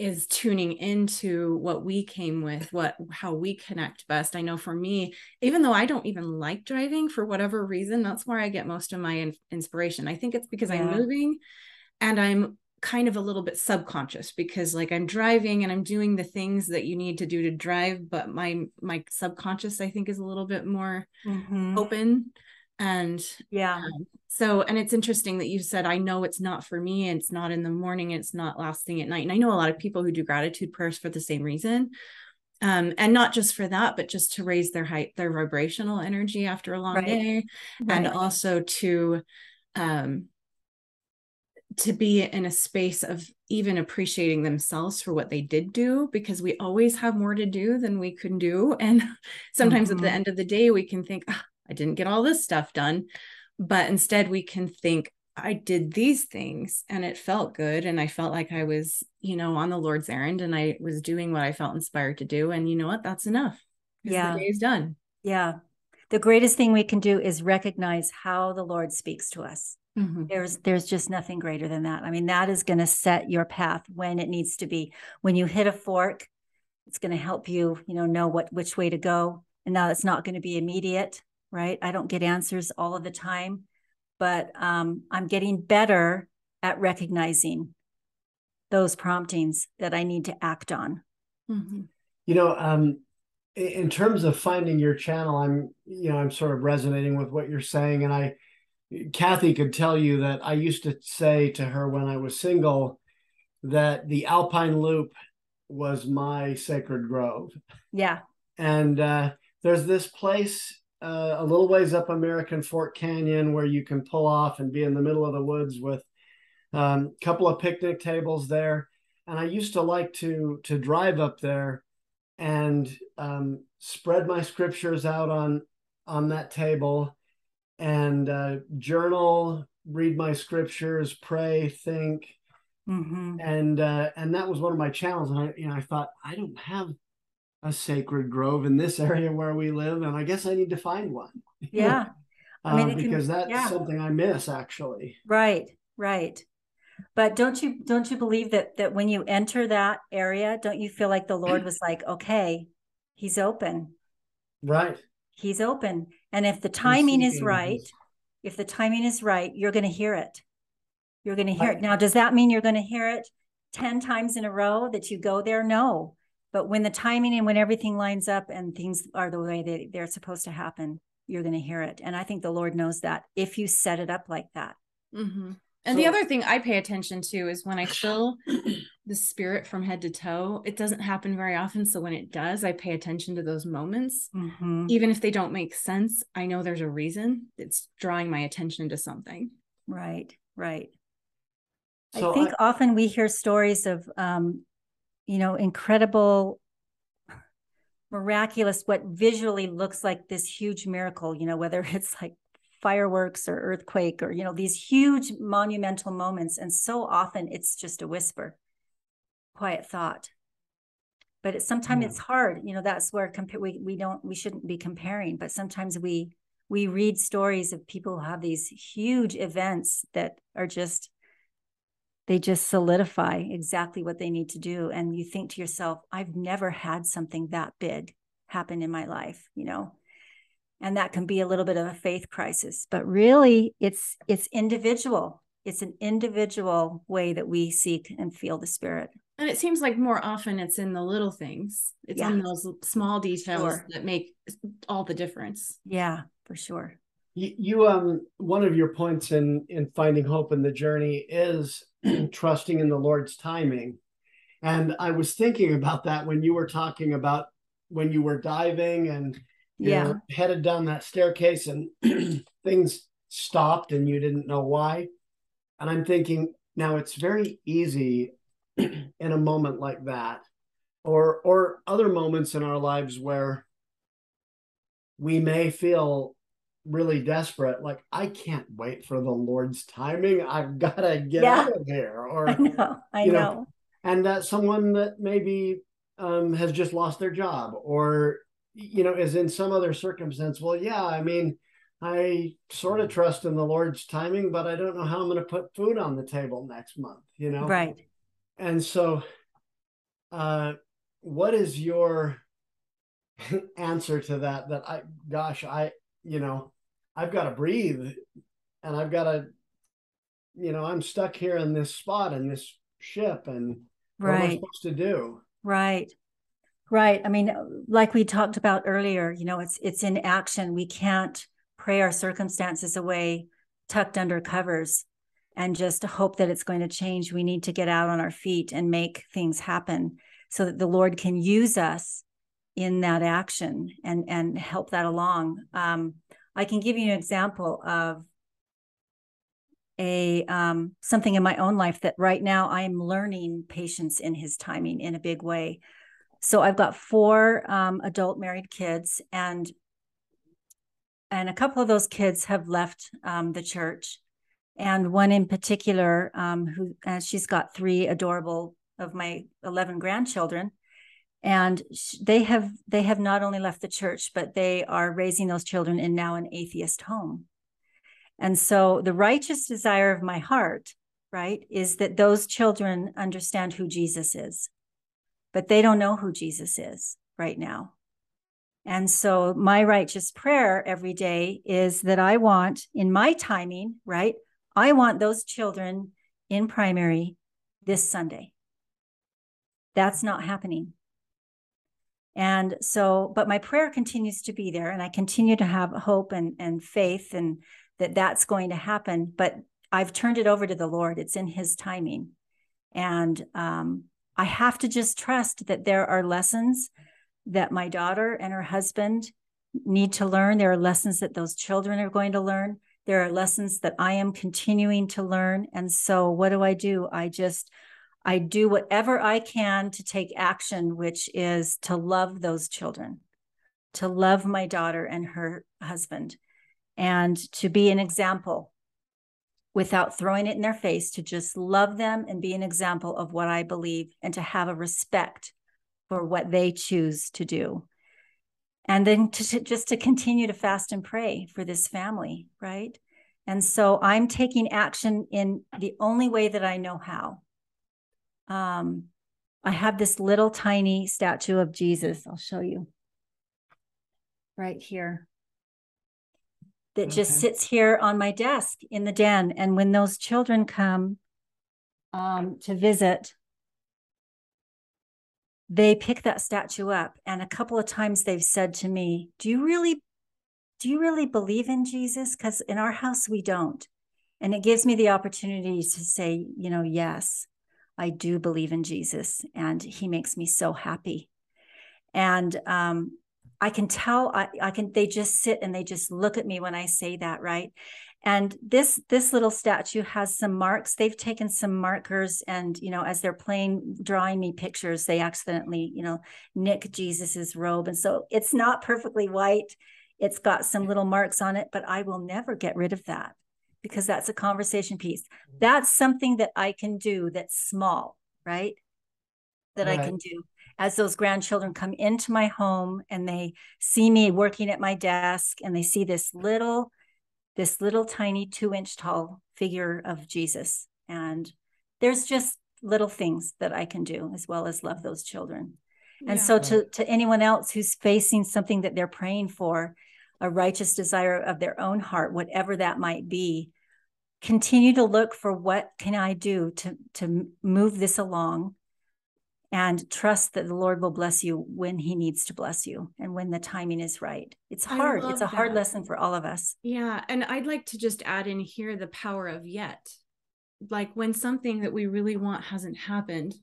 is tuning into what we came with, what how we connect best. I know for me, even though I don't even like driving for whatever reason, that's where I get most of my in- inspiration. I think it's because I'm moving and I'm kind of a little bit subconscious because like I'm driving and I'm doing the things that you need to do to drive, but my my subconscious I think is a little bit more Mhm. open and Yeah. um, so, and it's interesting that you said, I know it's not for me. It's not in the morning. It's not last thing at night. And I know a lot of people who do gratitude prayers for the same reason. Um, and not just for that, but just to raise their height, their vibrational energy after a long Right. day. And also to, um, to be in a space of even appreciating themselves for what they did do because we always have more to do than we can do and sometimes at the Mhm. end of the day we can think "Ah, i didn't get all this stuff done but instead we can think i did these things and it felt good and i felt like i was you know on the lord's errand and i was doing what i felt inspired to do and you know what that's enough Yeah. the day's done Yeah. The greatest thing we can do is recognize how the Lord speaks to us. Mhm. There's there's just nothing greater than that. I mean, that is going to set your path when it needs to be. When you hit a fork, it's going to help you, you know, know what which way to go. And now it's not going to be immediate, right? I don't get answers all of the time, but um, I'm getting better at recognizing those promptings that I need to act on. Mhm. You know, um, in terms of finding your channel, I'm, you know, I'm sort of resonating with what you're saying. And I, Kathy could tell you that I used to say to her when I was single that the Alpine Loop was my sacred grove. Yeah. And uh, there's this place uh, a little ways up American Fork Canyon where you can pull off and be in the middle of the woods with a um, couple of picnic tables there. And I used to like to to drive up there and um, spread my scriptures out on on that table and uh, journal, read my scriptures, pray, think, hmm and uh, and that was one of my channels. And I, you know, I thought I don't have a sacred grove in this area where we live, and I guess I need to find one. Yeah. I mean, uh, it can- because that's yeah. something I miss actually. Right, right. But don't you don't you believe that that when you enter that area, don't you feel like the Lord was like, okay, he's open. Right. He's open. And if the timing is right, if the timing is right, you're going to hear it. You're going to hear Right. it. Now, does that mean you're going to hear it 10 times in a row that you go there? No. But when the timing and when everything lines up and things are the way they, they're supposed to happen, you're going to hear it. And I think the Lord knows that if you set it up like that. Mhm. And the other thing I pay attention to is when I feel the spirit from head to toe. It doesn't happen very often. So when it does, I pay attention to those moments. Mhm. Even if they don't make sense, I know there's a reason. It's drawing my attention to something. Right, right. So I think often we hear stories of, um, you know, incredible, miraculous, what visually looks like this huge miracle, you know, whether it's like fireworks or earthquake or, you know, these huge monumental moments. And so often it's just a whisper, quiet thought. But it's sometimes Yeah. it's hard, you know, that's where compa- we, we don't, we shouldn't be comparing, but sometimes we, we read stories of people who have these huge events that are just they just solidify exactly what they need to do and you think to yourself i've never had something that big happen in my life you know and that can be a little bit of a faith crisis but really it's it's individual it's an individual way that we seek and feel the spirit And it seems like more often it's in the little things. It's in those small details Sure. that make all the difference. yeah for sure You, you um one of your points in in finding hope in the journey is trusting in the Lord's timing. And I was thinking about that when you were talking about when you were diving and you yeah know, headed down that staircase and things stopped and you didn't know why. And I'm thinking now it's very easy in a moment like that or or other moments in our lives where we may feel really desperate like i can't wait for the lord's timing. I've got to get Yeah. out of here or i know i you know, know. and that someone that maybe um, has just lost their job or you know is in some other circumstance. Well yeah i mean i sort of trust in the lord's timing but i don't know how i'm going to put food on the table next month you know? Right. And so uh what is your answer to that that i gosh i you know i've got to breathe and i've got to you know i'm stuck here in this spot in this ship and what am I supposed to do? Right. Right. I mean, like we talked about earlier, you know, it's it's in action. We can't pray our circumstances away tucked under covers and just hope that it's going to change. We need to get out on our feet and make things happen so that the Lord can use us in that action and and help that along. Um, I can give you an example of a um, something in my own life that right now I am learning patience in His timing in a big way. So I've got four um, adult married kids, and and a couple of those kids have left um, the church, and one in particular, um, who uh, she's got three adorable of my eleven grandchildren, and they have they have not only left the church, but they are raising those children in now an atheist home. And so the righteous desire of my heart, right, is that those children understand who Jesus is, but they don't know who Jesus is right now. And so my righteous prayer every day is that I want, in my timing, right, I want those children in primary this Sunday. That's not happening. And so, but my prayer continues to be there, and I continue to have hope and, and faith and that that's going to happen. But I've turned it over to the Lord, it's in His timing. And um, I have to just trust that there are lessons that my daughter and her husband need to learn. There are lessons that those children are going to learn. There are lessons that I am continuing to learn. And so, what do I do? I just I do whatever I can to take action, which is to love those children, to love my daughter and her husband, and to be an example without throwing it in their face, to just love them and be an example of what I believe and to have a respect for what they choose to do. And then to, to just to continue to fast and pray for this family, right? And so I'm taking action in the only way that I know how um, I have this little tiny statue of Jesus. I'll show you right here that just sits here on my desk in the den. And when those children come um, to visit, they pick that statue up. And a couple of times they've said to me, Do you really, do you really believe in Jesus? Because in our house, we don't. And it gives me the opportunity to say, you know, yes, I do believe in Jesus and he makes me so happy. And um, I can tell I, I can they just sit and they just look at me when I say that, right? And this this little statue has some marks. They've taken some markers and you know as they're playing drawing me pictures, they accidentally, you know, nick Jesus's robe. And so it's not perfectly white. It's got some little marks on it, but I will never get rid of that because that's a conversation piece. Mm-hmm. That's something that I can do that's small, right? That right. I can do as those grandchildren come into my home and they see me working at my desk and they see this little this little tiny two inch tall figure of jesus and there's just little things that i can do as well as love those children and yeah. so to to anyone else who's facing something that they're praying for a righteous desire of their own heart whatever that might be continue to look for what can i do to to move this along and trust that the Lord will bless you when he needs to bless you and when the timing is right. It's hard. It's a that. hard lesson for all of us. Yeah. And I'd like to just add in here the power of yet. Like when something that we really want hasn't happened,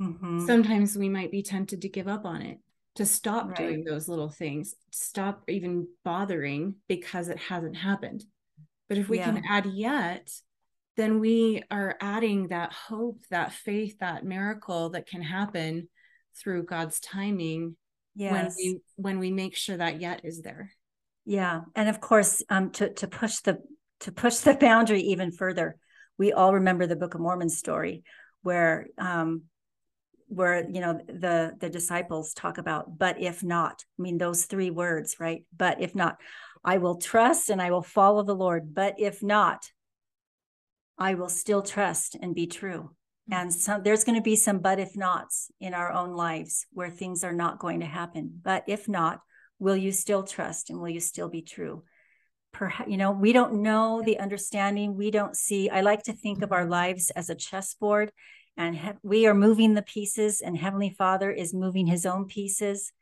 mm-hmm. sometimes we might be tempted to give up on it, to stop right. doing those little things, stop even bothering because it hasn't happened. But if we yeah. can add yet, then we are adding that hope, that faith, that miracle that can happen through God's timing yes. when we when we make sure that yet is there. Yeah. And of course, um to to push the to push the boundary even further, we all remember the Book of Mormon story where um where you know the the disciples talk about but if not i mean those three words right but if not i will trust and i will follow the lord but if not I will still trust and be true. Mm. And so there's going to be some but if nots in our own lives where things are not going to happen. But if not, will you still trust and will you still be true? Perhaps, you know, we don't know the understanding. We don't see. I like to think of our lives as a chessboard and he- we are moving the pieces, and Heavenly Father is moving his own pieces.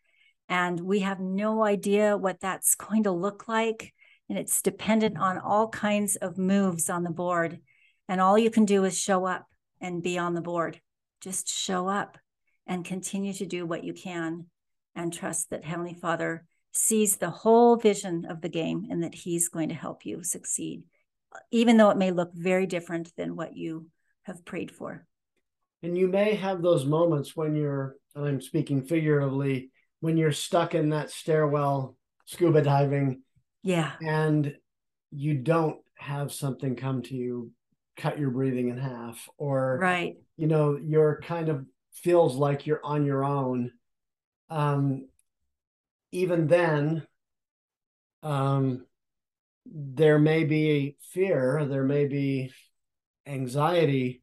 And we have no idea what that's going to look like. And it's dependent on all kinds of moves on the board. And all you can do is show up and be on the board. Just show up and continue to do what you can and trust that Heavenly Father sees the whole vision of the game and that He's going to help you succeed, even though it may look very different than what you have prayed for. And you may have those moments when you're, I'm speaking figuratively, when you're stuck in that stairwell scuba diving. Yeah. And you don't have something come to you cut your breathing in half or right you know you're kind of feels like you're on your own um even then um there may be fear there may be anxiety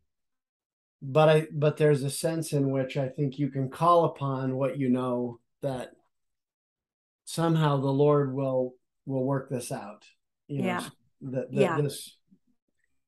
but i but there's a sense in which i think you can call upon what you know that somehow the lord will will work this out you know yeah. that, that yeah. this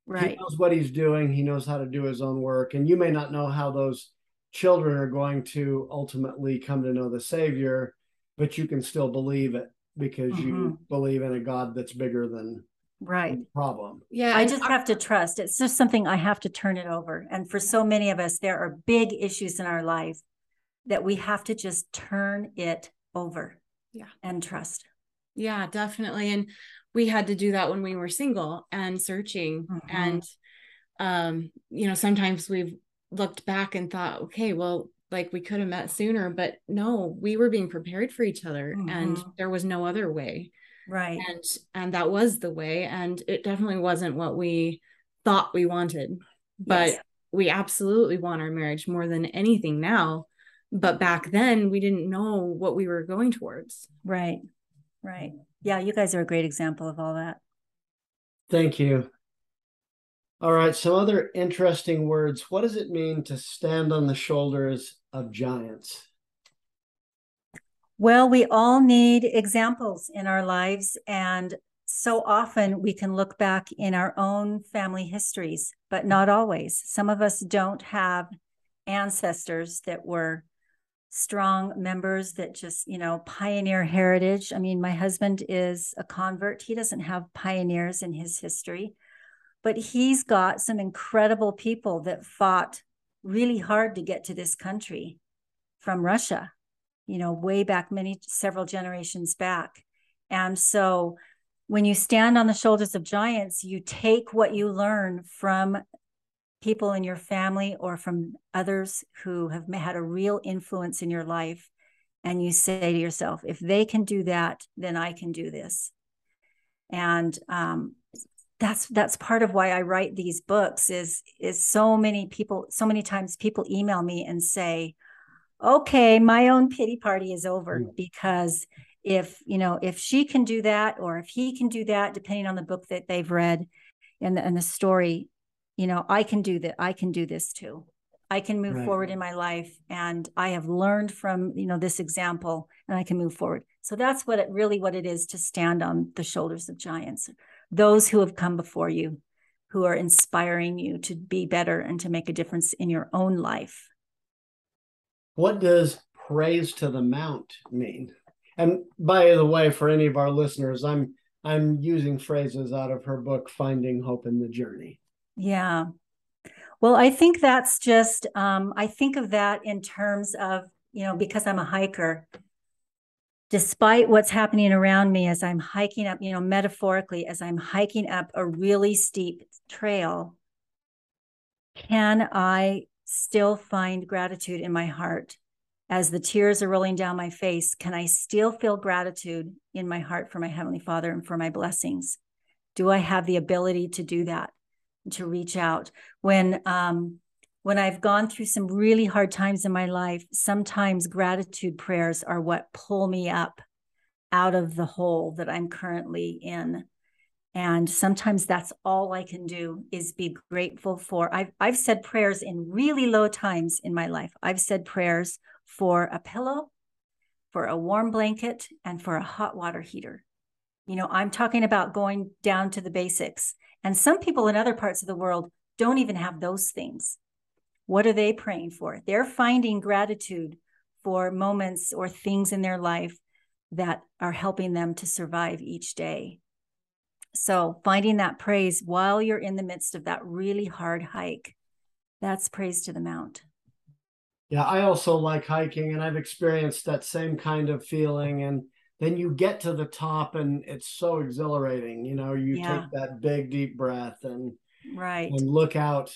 Right. He knows what he's doing. He knows how to do his own work. And you may not know how those children are going to ultimately come to know the Savior, but you can still believe it because mm-hmm. you believe in a God that's bigger than right problem. Yeah. I just have to trust. It's just something I have to turn it over. And for so many of us, there are big issues in our life that we have to just turn it over. Yeah. And trust. Yeah, definitely. And we had to do that when we were single and searching mm-hmm. and um you know sometimes we've looked back and thought okay well like we could have met sooner but no we were being prepared for each other mm-hmm. and there was no other way right and and that was the way and it definitely wasn't what we thought we wanted but yes. we absolutely want our marriage more than anything now but back then we didn't know what we were going towards right right yeah, you guys are a great example of all that. Thank you. All right, some other interesting words. What does it mean to stand on the shoulders of giants? Well, we all need examples in our lives. And so often we can look back in our own family histories, but not always. Some of us don't have ancestors that were strong members that just, you know, pioneer heritage. I mean, my husband is a convert. He doesn't have pioneers in his history, but he's got some incredible people that fought really hard to get to this country from Russia, you know, way back many, several generations back. And so when you stand on the shoulders of giants, you take what you learn from people in your family or from others who have had a real influence in your life. And you say to yourself, if they can do that, then I can do this. And um, that's that's part of why I write these books is is so many people so many times people email me and say okay my own pity party is over mm. because if you know if she can do that or if he can do that depending on the book that they've read and the, and the story you know i can do that i can do this too i can move right. forward in my life and i have learned from you know this example and i can move forward so that's what it really what it is to stand on the shoulders of giants those who have come before you who are inspiring you to be better and to make a difference in your own life what does praise to the mount mean and by the way, for any of our listeners, I'm I'm using phrases out of her book, Finding Hope in the Journey. Yeah. Well, I think that's just um, I think of that in terms of, you know, because I'm a hiker, despite what's happening around me as I'm hiking up, you know, metaphorically, as I'm hiking up a really steep trail, can I still find gratitude in my heart as the tears are rolling down my face, can I still feel gratitude in my heart for my Heavenly Father and for my blessings? Do I have the ability to do that, to reach out? When um, when I've gone through some really hard times in my life, sometimes gratitude prayers are what pull me up out of the hole that I'm currently in. And sometimes that's all I can do is be grateful for. I've, I've said prayers in really low times in my life. I've said prayers for a pillow, for a warm blanket, and for a hot water heater. You know, I'm talking about going down to the basics. And some people in other parts of the world don't even have those things. What are they praying for? They're finding gratitude for moments or things in their life that are helping them to survive each day. So, finding that praise while you're in the midst of that really hard hike, that's praise to the mount. Yeah, I also like hiking and I've experienced that same kind of feeling. And then you get to the top and it's so exhilarating. You know, you yeah. take that big, deep breath and right and look out.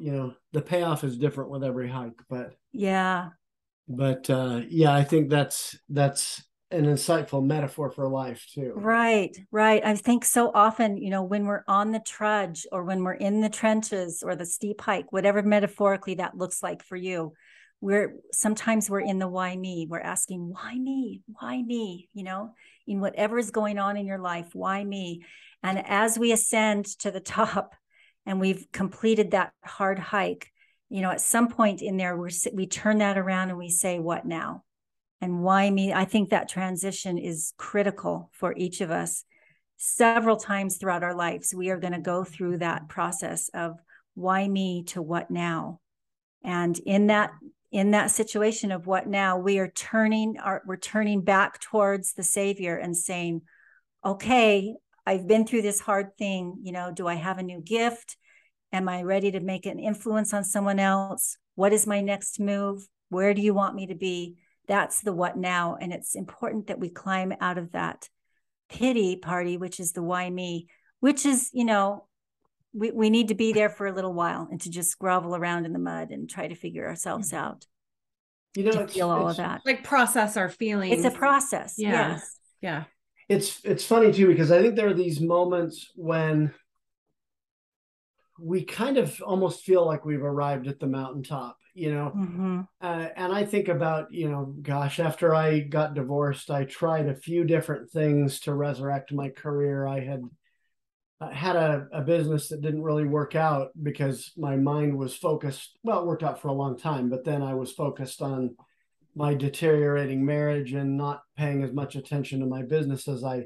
You know, the payoff is different with every hike, but yeah. But uh yeah, I think that's that's an insightful metaphor for life too. Right, right. I think so often, you know, when we're on the trudge or when we're in the trenches or the steep hike, whatever metaphorically that looks like for you, we're sometimes we're in the why me. We're asking why me? Why me? You know in whatever is going on in your life why me? And as we ascend to the top and we've completed that hard hike you know at some point in there we we turn that around and we say what now and why me i think that transition is critical for each of us several times throughout our lives. We are going to go through that process of why me to what now. And in that in that situation of what now we are turning our we're turning back towards the savior and saying okay i've been through this hard thing. You know do i have a new gift? Am i ready to make an influence on someone else? What is my next move? Where do you want me to be that's the what now and it's important that we climb out of that pity party which is the why me which is you know we, we need to be there for a little while and to just grovel around in the mud and try to figure ourselves mm-hmm. out. You know, to feel all of that. Like process our feelings. It's a process. Yeah. Yes. Yeah. It's it's funny too because I think there are these moments when we kind of almost feel like we've arrived at the mountaintop, you know. Mm-hmm. Uh, and I think about, you know, gosh, after I got divorced, I tried a few different things to resurrect my career. I had had a, a business that didn't really work out because my mind was focused well it worked out for a long time but then i was focused on my deteriorating marriage and not paying as much attention to my business as i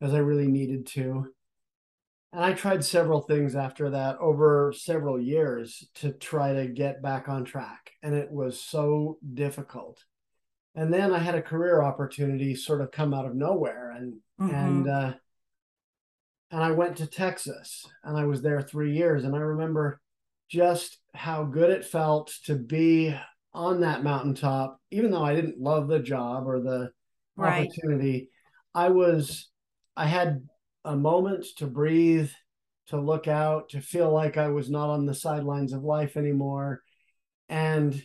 as i really needed to and i tried several things after that over several years to try to get back on track and it was so difficult and then i had a career opportunity sort of come out of nowhere and mm-hmm. and uh and I went to Texas and I was there three years. And I remember just how good it felt to be on that mountaintop, even though I didn't love the job or the right. opportunity. I was, I had a moment to breathe, to look out, to feel like I was not on the sidelines of life anymore. And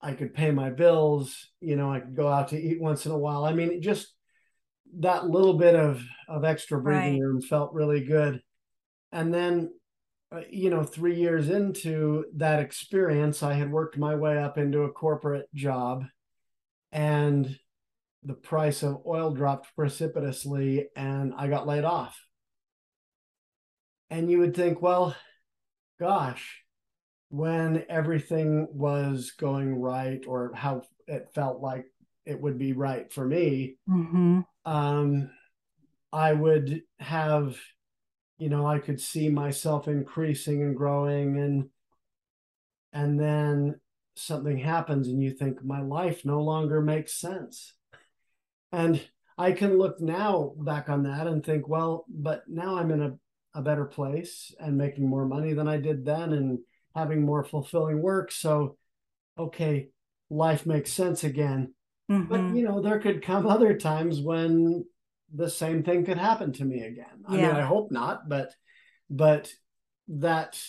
I could pay my bills, you know, I could go out to eat once in a while. I mean, just that little bit of of extra breathing right. room felt really good and then uh, you know 3 years into that experience i had worked my way up into a corporate job and the price of oil dropped precipitously and i got laid off. And you would think well gosh when everything was going right or how it felt like it would be right for me mm-hmm. um, I would have, you know, I could see myself increasing and growing, and and then something happens, and you think my life no longer makes sense, and I can look now back on that and think, well, but now I'm in a, a better place and making more money than I did then, and having more fulfilling work. So, okay, life makes sense again Mm-hmm. But you know, there could come other times when the same thing could happen to me again. I yeah. mean, I hope not, but but that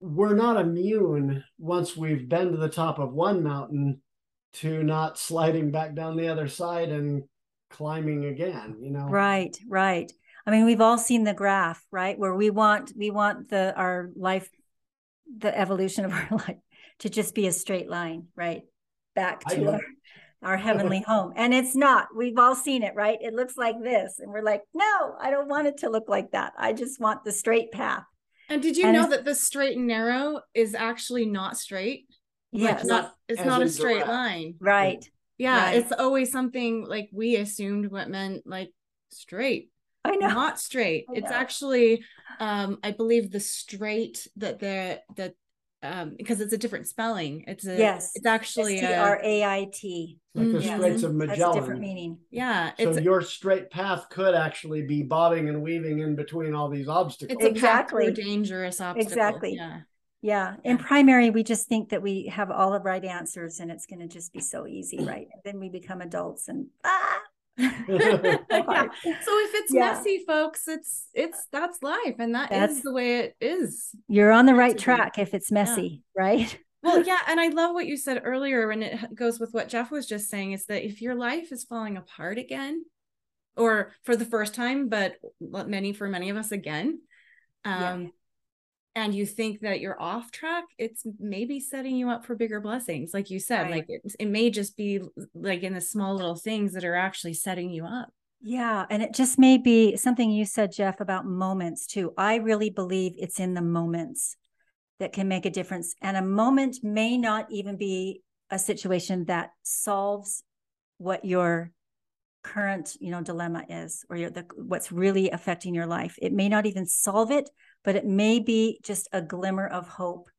we're not immune once we've been to the top of one mountain to not sliding back down the other side and climbing again, you know. Right, right. I mean, we've all seen the graph, right? Where we want we want the our life the evolution of our life to just be a straight line, right? Back to our our heavenly home. And it's not. We've all seen it, right? It looks like this. And we're like, no, I don't want it to look like that. I just want the straight path. And did you and know that the straight and narrow is actually not straight? Yes. Like not it's not a straight direct. line. Right. Yeah. Right. It's always something like we assumed what meant like straight. I know. Not straight. It's actually um I believe the straight that the that um because it's a different spelling. It's a yes. It's actually S T R A I T. Like the mm-hmm. Straits of Magellan. That's a different meaning. Yeah. So your straight path could actually be bobbing and weaving in between all these obstacles. It's exactly a dangerous obstacle. Exactly. Yeah. Yeah. In primary, we just think that we have all the right answers and it's going to just be so easy, right? And then we become adults and ah, yeah. So if it's yeah. messy, folks, it's it's that's life, and that that's, is the way it is. You're on the right track if it's messy, yeah. right? well, yeah, and I love what you said earlier, and it goes with what Jeff was just saying: is that if your life is falling apart again, or for the first time, but many for many of us again, um, and you think that you're off track, it's maybe setting you up for bigger blessings. Like you said, right. like it, it may just be like in the small little things that are actually setting you up. Yeah. And it just may be something you said, Jeff, about moments too. I really believe it's in the moments that can make a difference. And a moment may not even be a situation that solves what your current you know dilemma is or your, the, what's really affecting your life it may not even solve it but it may be just a glimmer of hope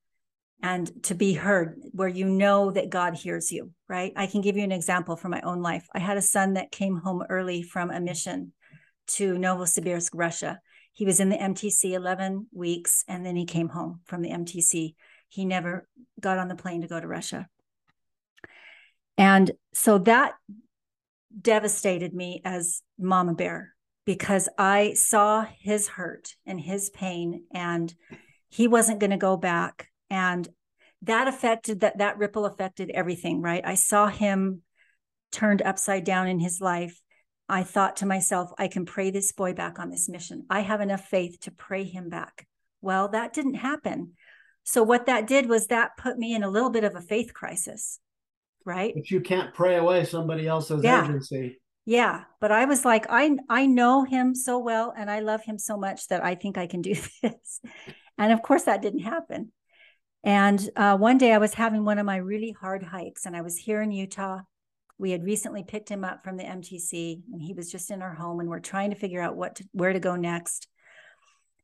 and to be heard where you know that God hears you, right? I can give you an example from my own life. I had a son that came home early from a mission to Novosibirsk, Russia. He was in the MTC 11 weeks and then he came home from the MTC. He never got on the plane to go to Russia. And so that devastated me as mama bear because I saw his hurt and his pain and he wasn't going to go back. And that affected that that ripple affected everything right? I saw him turned upside down in his life. I thought to myself I can pray this boy back on this mission. I have enough faith to pray him back. Well that didn't happen. So what that did was that put me in a little bit of a faith crisis right? But you can't pray away somebody else's yeah. agency yeah but i was like i i know him so well and i love him so much that i think i can do this and of course that didn't happen and uh, one day i was having one of my really hard hikes and i was here in utah we had recently picked him up from the mtc and he was just in our home and we're trying to figure out what to, where to go next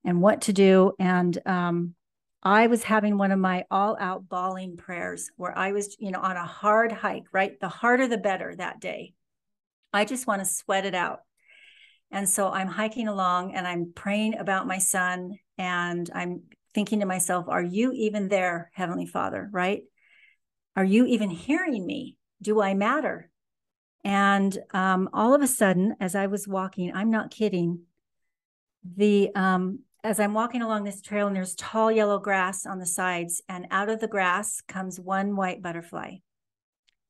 and what to do and um, I was having one of my all out bawling prayers where I was, you know, on a hard hike, right? The harder the better that day. I just want to sweat it out. And so I'm hiking along and I'm praying about my son and I'm thinking to myself, are you even there, Heavenly Father, right? Are you even hearing me? Do I matter? And um, all of a sudden, as I was walking, I'm not kidding, the um, as I'm walking along this trail and there's tall yellow grass on the sides, and out of the grass comes one white butterfly.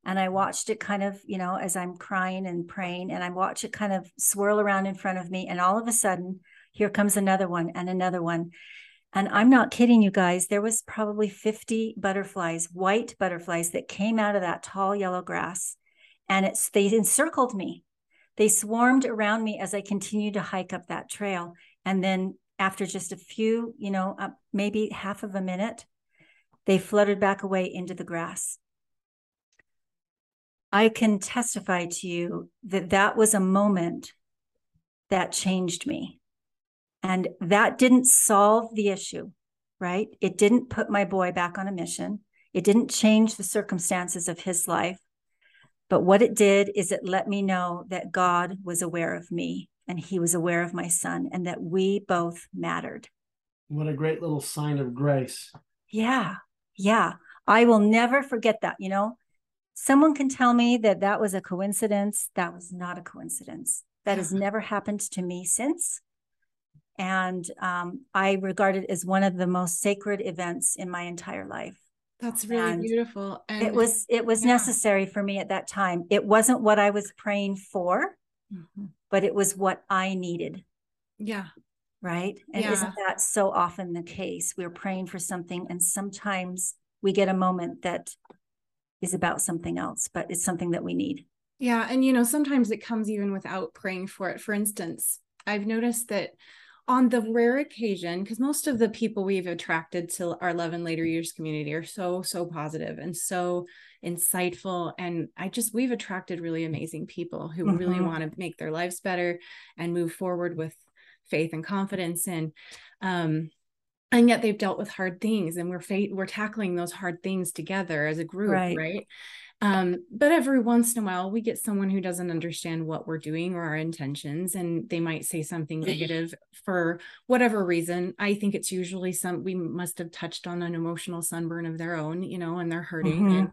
And I watched it kind of, you know, as I'm crying and praying, and I watch it kind of swirl around in front of me. And all of a sudden, here comes another one and another one. And I'm not kidding you guys, there was probably 50 butterflies, white butterflies that came out of that tall yellow grass. And it's they encircled me. They swarmed around me as I continued to hike up that trail. And then after just a few, you know, uh, maybe half of a minute, they fluttered back away into the grass. I can testify to you that that was a moment that changed me. And that didn't solve the issue, right? It didn't put my boy back on a mission. It didn't change the circumstances of his life. But what it did is it let me know that God was aware of me and he was aware of my son and that we both mattered. What a great little sign of grace. Yeah. Yeah. I will never forget that. You know, someone can tell me that that was a coincidence. That was not a coincidence. That has never happened to me since and um, I regard it as one of the most sacred events in my entire life. That's really and beautiful. And it was it was yeah. necessary for me at that time. It wasn't what I was praying for, mm-hmm. but it was what I needed. Yeah. Right. And yeah. isn't that so often the case? We're praying for something, and sometimes we get a moment that is about something else, but it's something that we need. Yeah. And, you know, sometimes it comes even without praying for it. For instance, I've noticed that on the rare occasion, because most of the people we've attracted to our Love in Later Years community are so, so positive and so insightful. And I just, we've attracted really amazing people who mm-hmm. really want to make their lives better and move forward with faith and confidence. And, um, and yet they've dealt with hard things and we're fa- we're tackling those hard things together as a group right, right? Um, but every once in a while, we get someone who doesn't understand what we're doing or our intentions, and they might say something negative for whatever reason. I think it's usually some we must have touched on an emotional sunburn of their own, you know, and they're hurting. Mm-hmm. And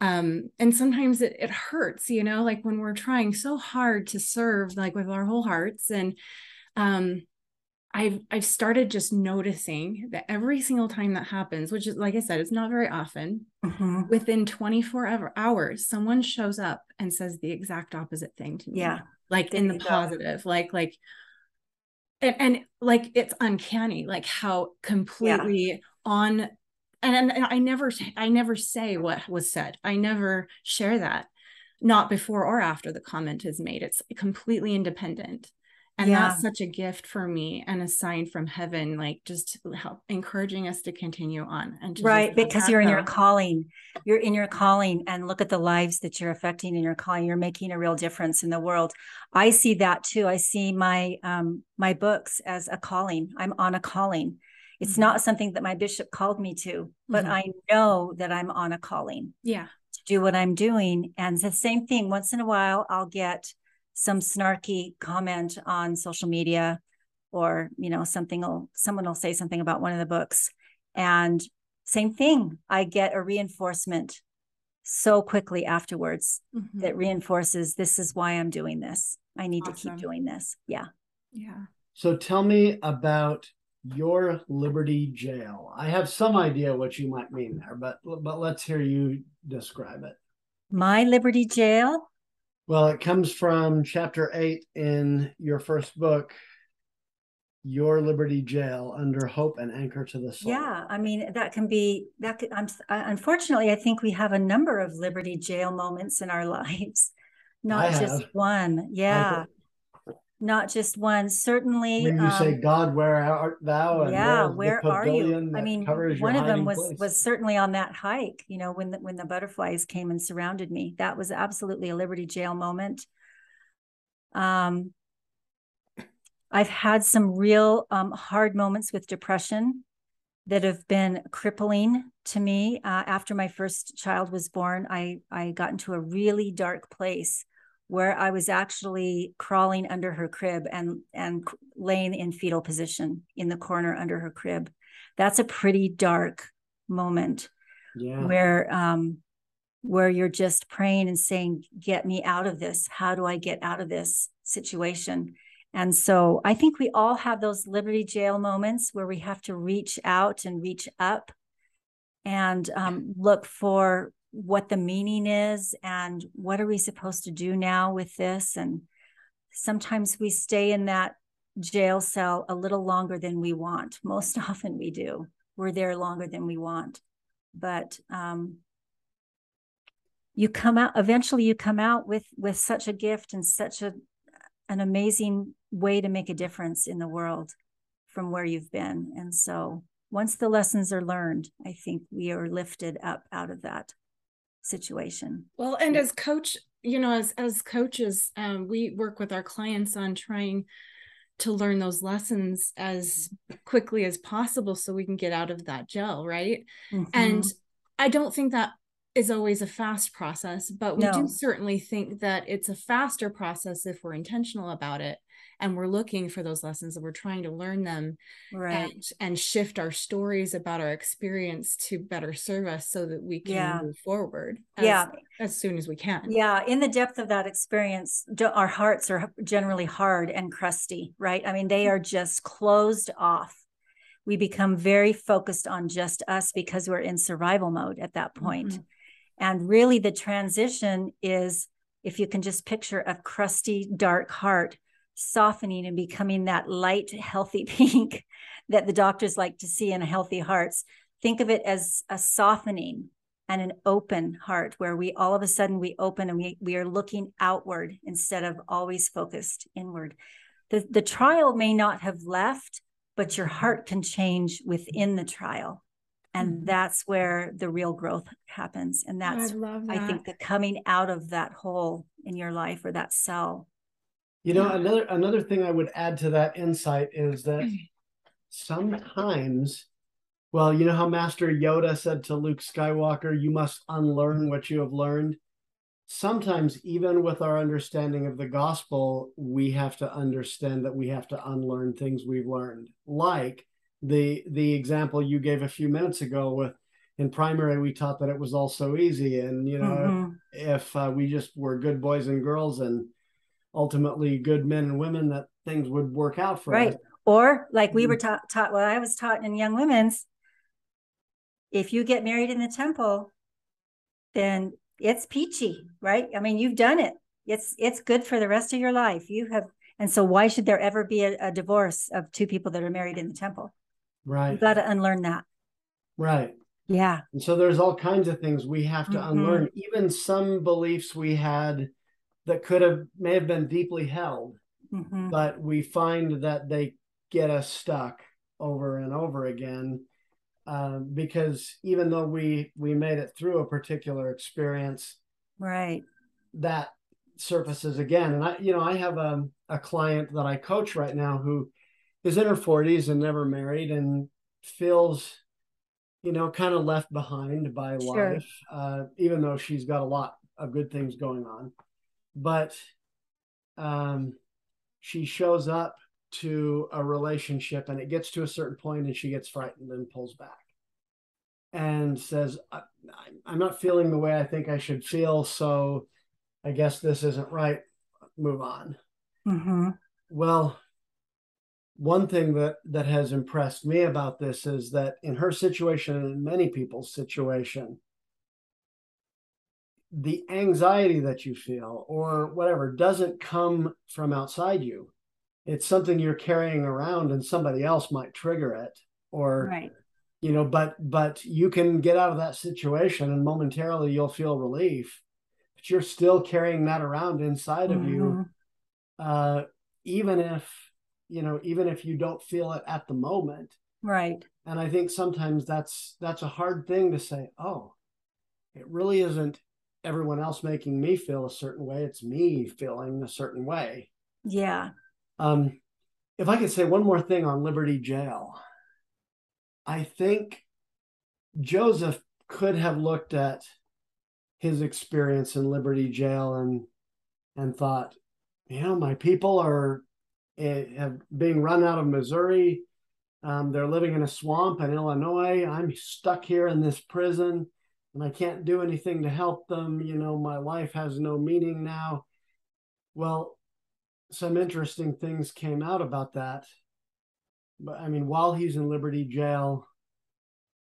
um and sometimes it, it hurts you know like when we're trying so hard to serve like with our whole hearts and um I've I've started just noticing that every single time that happens, which is like I said, it's not very often. Mm-hmm. Within 24 hours, someone shows up and says the exact opposite thing to me. Yeah, like in the positive, go. like like, and, and like it's uncanny, like how completely yeah. on. And, and I never I never say what was said. I never share that, not before or after the comment is made. It's completely independent and yeah. that's such a gift for me and a sign from heaven like just help encouraging us to continue on and right because you're in your calling. You're in your calling and look at the lives that you're affecting in your calling. You're making a real difference in the world. I see that too. I see my um my books as a calling. I'm on a calling. It's mm-hmm. not something that my bishop called me to but mm-hmm. i know that i'm on a calling yeah. to do what i'm doing. And the same thing once in a while i'll get some snarky comment on social media or you know something will someone will say something about one of the books. And same thing i get a reinforcement so quickly afterwards mm-hmm. that reinforces this is why i'm doing this. I need awesome. to keep doing this. Yeah. Yeah. So tell me about your liberty jail. I have some idea what you might mean there but but let's hear you describe it. My liberty jail well, it comes from chapter eight in your first book, Your Liberty Jail Under Hope and Anchor to the Soul. Yeah, I mean, that can be, that could, I'm, unfortunately, I think we have a number of Liberty Jail moments in our lives, not just one. Yeah not just one. Certainly, when you um, say, "God, where art thou?" And yeah, where are you? I mean, one of them was place? was certainly on that hike. You know, when the, when the butterflies came and surrounded me, that was absolutely a Liberty Jail moment. Um, I've had some real um, hard moments with depression that have been crippling to me. Uh, after my first child was born, I I got into a really dark place where I was actually crawling under her crib and and laying in fetal position in the corner under her crib. That's a pretty dark moment Yeah. where um where you're just praying and saying get me out of this how do i get out of this situation and so i think we all have those liberty jail moments where we have to reach out and reach up and um, look for what the meaning is and what are we supposed to do now with this? And sometimes we stay in that jail cell a little longer than we want. Most often we do. We're there longer than we want. But um, you come out eventually you come out with with such a gift and such a an amazing way to make a difference in the world from where you've been. And so once the lessons are learned i think we are lifted up out of that situation Well, and as coach, you know, as as coaches, um, we work with our clients on trying to learn those lessons as quickly as possible so we can get out of that gel, right? And Mhm. I don't think that is always a fast process, but we No. do certainly think that it's a faster process if we're intentional about it and we're looking for those lessons and we're trying to learn them right and and shift our stories about our experience to better serve us so that we can Yeah. move forward as, yeah as soon as we can. Yeah, in the depth of that experience, our hearts are generally hard and crusty, right? I mean, they are just closed off. We become very focused on just us because we're in survival mode at that point. Mhm. And really, the transition is if you can just picture a crusty, dark heart softening and becoming that light, healthy pink that the doctors like to see in healthy hearts. Think of it as a softening and an open heart where we all of a sudden we open and we, we are looking outward instead of always focused inward. The, the trial may not have left, but your heart can change within the trial. And Mhm. that's where the real growth happens. And that's, I love I think, the coming out of that hole in your life or that cell. You know, Yeah. another another thing I would add to that insight is that sometimes, well, you know how Master Yoda said to Luke Skywalker, "You must unlearn what you have learned." Sometimes, even with our understanding of the gospel, we have to understand that we have to unlearn things we've learned. Like the the example you gave a few minutes ago with in primary, we taught that it was all so easy, and you know, Mhm. if uh, we just were good boys and girls and ultimately good men and women that things would work out for Right. us Or like we were taught, taught, well, I was taught in Young Women's, if you get married in the temple, then it's peachy, right? I mean, you've done it. It's it's good for the rest of your life. You have, and so why should there ever be a, a divorce of two people that are married in the temple? You got to unlearn that. right Yeah. and so there's all kinds of things we have to Mhm. unlearn even some beliefs we had that could have may have been deeply held Mhm. but we find that they get us stuck over and over again uh, because even though we we made it through a particular experience Right. that surfaces again. And I, you know, I have a, a client that I coach right now who is in her 40s and never married and feels, you know, kind of left behind by Sure. life, uh, even though she's got a lot of good things going on. But um, she shows up to a relationship and it gets to a certain point and she gets frightened and pulls back and says, I, I'm not feeling the way I think I should feel. So I guess this isn't right. Move on. hmm Well, one thing that that has impressed me about this is that in her situation and in many people's situation, the anxiety that you feel or whatever doesn't come from outside you. It's something you're carrying around and somebody else might trigger it or Right. you know but but you can get out of that situation and momentarily you'll feel relief but you're still carrying that around inside of you Mhm. uh even if you know even if you don't feel it at the moment Right. and i think sometimes that's that's a hard thing to say oh it really isn't everyone else making me feel a certain way it's me feeling a certain way Yeah. um if i could say one more thing on liberty jail i think joseph could have looked at his experience in liberty jail and and thought, you know, my people are have being run out of Missouri. Um, they're living in a swamp in Illinois. I'm stuck here in this prison and I can't do anything to help them. You know, my life has no meaning now. Well, some interesting things came out about that. But I mean, while he's in Liberty Jail,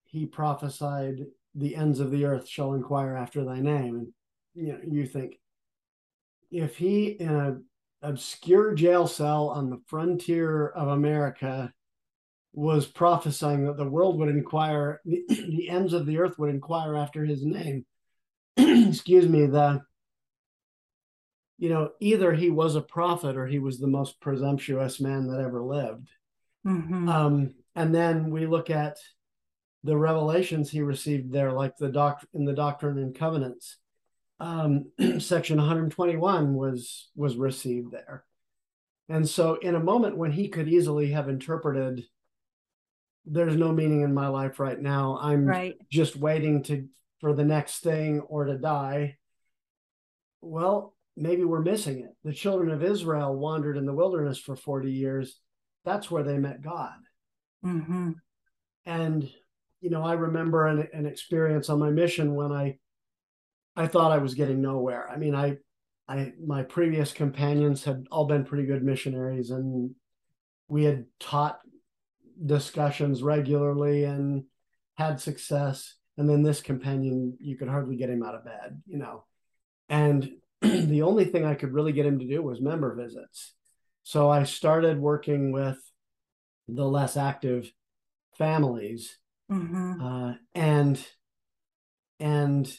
he prophesied, "The ends of the earth shall inquire after thy name." And you know, you think if he in a obscure jail cell on the frontier of America was prophesying that the world would inquire, the, the ends of the earth would inquire after his name. Excuse me, the you know, either he was a prophet or he was the most presumptuous man that ever lived. Mm-hmm. Um, and then we look at the revelations he received there, like the doc in the Doctrine and Covenants. Um, section 121 was was received there. And so in a moment when he could easily have interpreted there's no meaning in my life right now. I'm right. just waiting to for the next thing or to die. Well, maybe we're missing it. The children of Israel wandered in the wilderness for 40 years. That's where they met God. Mm-hmm. And you know, I remember an, an experience on my mission when I I thought I was getting nowhere. I mean, I I my previous companions had all been pretty good missionaries and we had taught discussions regularly and had success. And then this companion, you could hardly get him out of bed, you know. And the only thing I could really get him to do was member visits. So I started working with the less active families. Mm-hmm. Uh, and and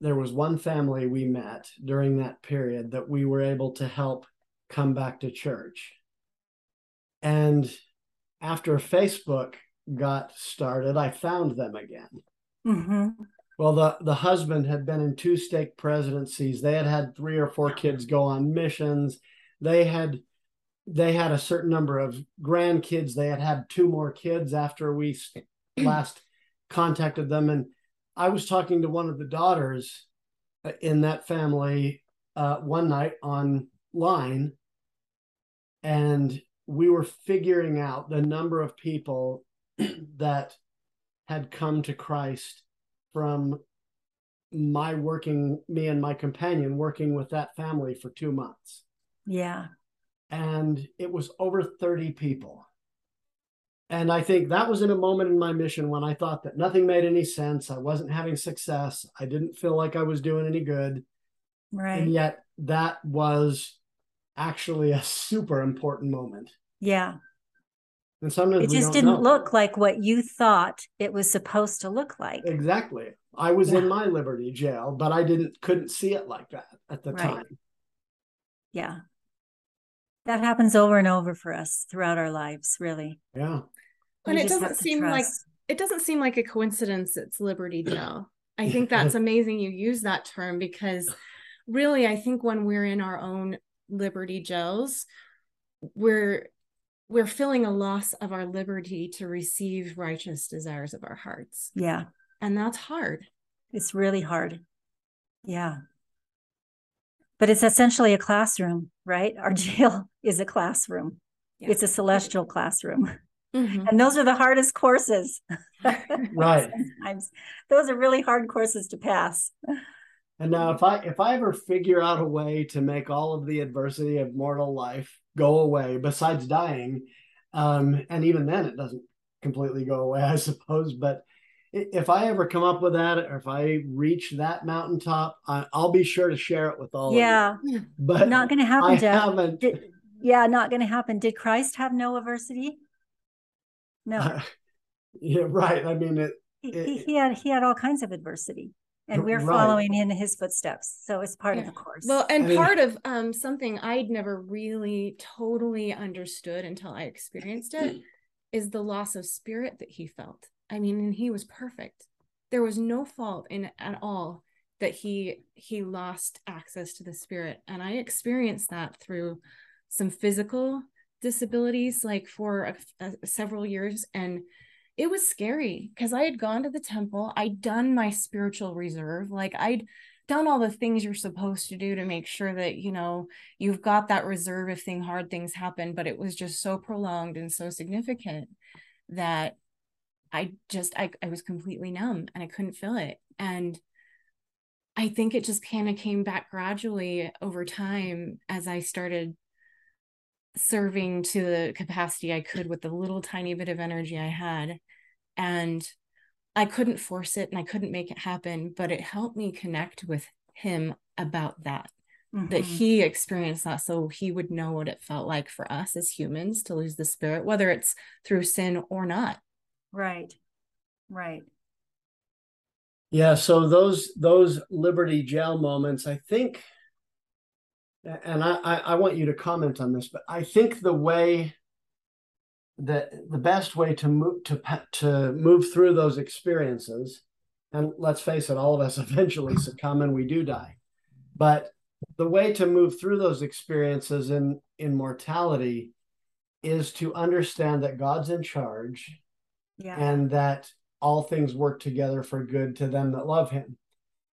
there was one family we met during that period that we were able to help come back to church. And after Facebook got started, I found them again. Mm-hmm. Well, the, the husband had been in two stake presidencies. They had had three or four kids go on missions. They had they had a certain number of grandkids. They had had two more kids after we last contacted them. And I was talking to one of the daughters uh, in that family uh, one night online, and we were figuring out the number of people that had come to Christ from my working, me and my companion working with that family for two months. Yeah. And it was over 30 people. And I think that was in a moment in my mission when I thought that nothing made any sense. I wasn't having success. I didn't feel like I was doing any good. Right. And yet that was actually a super important moment. Yeah. And sometimes it just didn't know. look like what you thought it was supposed to look like. Exactly. I was yeah. in my Liberty jail, but I didn't couldn't see it like that at the right. time. Yeah. That happens over and over for us throughout our lives, really. Yeah. And it doesn't seem like it doesn't seem like a coincidence it's Liberty Jail. I think that's amazing you use that term because really I think when we're in our own Liberty jails, we're we're feeling a loss of our liberty to receive righteous desires of our hearts. Yeah. And that's hard. It's really hard. Yeah. But it's essentially a classroom, right? Our jail is a classroom. Yeah. It's a celestial classroom. Mm-hmm. And those are the hardest courses. right. Sometimes those are really hard courses to pass. And now if I if I ever figure out a way to make all of the adversity of mortal life go away besides dying. Um, and even then, it doesn't completely go away, I suppose. But if I ever come up with that, or if I reach that mountaintop, I, will be sure to share it with all. Of you. Yeah, but not going to happen. I Jeff. haven't. Did, yeah, not going to happen. Did Christ have no adversity? No. Uh, yeah, right. I mean, it, it, he, he had he had all kinds of adversity and we're right. following in his footsteps so it's part yeah. of the course well and I mean, part of um, something i'd never really totally understood until i experienced it is the loss of spirit that he felt i mean and he was perfect there was no fault in at all that he he lost access to the spirit and i experienced that through some physical disabilities like for a, a, several years and it was scary because I had gone to the temple, I'd done my spiritual reserve, like I'd done all the things you're supposed to do to make sure that you know you've got that reserve if thing hard things happen but it was just so prolonged and so significant that i just i, I was completely numb and i couldn't feel it and i think it just kind of came back gradually over time as i started serving to the capacity i could with the little tiny bit of energy i had and I couldn't force it and I couldn't make it happen, but it helped me connect with him about that. Mm-hmm. That he experienced that so he would know what it felt like for us as humans to lose the spirit, whether it's through sin or not. Right. Right. Yeah, so those those Liberty Jail moments, I think, and I, I want you to comment on this, but I think the way that the best way to move to to move through those experiences and let's face it all of us eventually succumb and we do die but the way to move through those experiences in in mortality is to understand that god's in charge yeah. and that all things work together for good to them that love him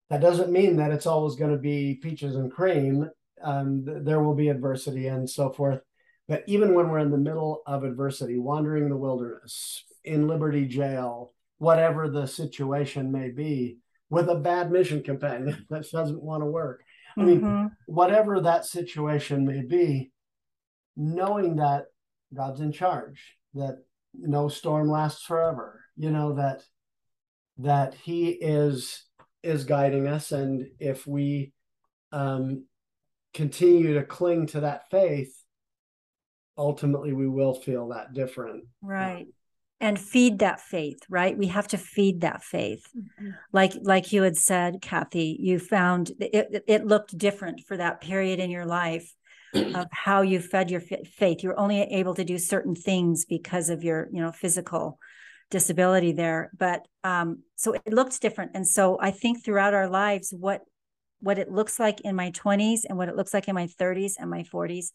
that doesn't mean that it's always going to be peaches and cream um, there will be adversity and so forth but even when we're in the middle of adversity, wandering in the wilderness, in Liberty Jail, whatever the situation may be, with a bad mission companion that doesn't want to work. I mean, mm-hmm. whatever that situation may be, knowing that God's in charge, that no storm lasts forever, you know, that that He is is guiding us. And if we um continue to cling to that faith, ultimately we will feel that different. Right. And feed that faith, right? We have to feed that faith. Mm-hmm. Like like you had said, Kathy, you found it it looked different for that period in your life of how you fed your faith. You're only able to do certain things because of your, you know, physical disability there. But um, so it looks different. And so I think throughout our lives, what what it looks like in my 20s and what it looks like in my 30s and my 40s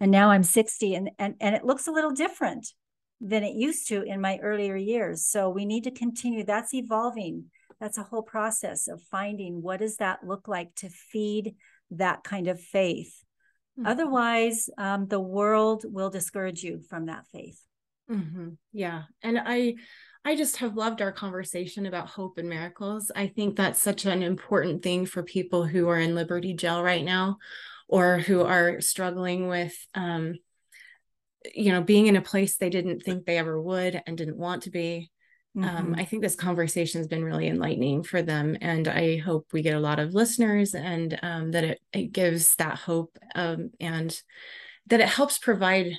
and now i'm 60 and, and and it looks a little different than it used to in my earlier years. So we need to continue that's evolving. That's a whole process of finding what does that look like to feed that kind of faith. Mm-hmm. otherwise um, the world will discourage you from that faith. Mm-hmm. yeah. And i I just have loved our conversation about hope and miracles. I think that's such an important thing for people who are in Liberty Jail right now or who are struggling with um, you know being in a place they didn't think they ever would and didn't want to be um, mm-hmm. um, i think this conversation has been really enlightening for them and i hope we get a lot of listeners and um, that it, it gives that hope um, and that it helps provide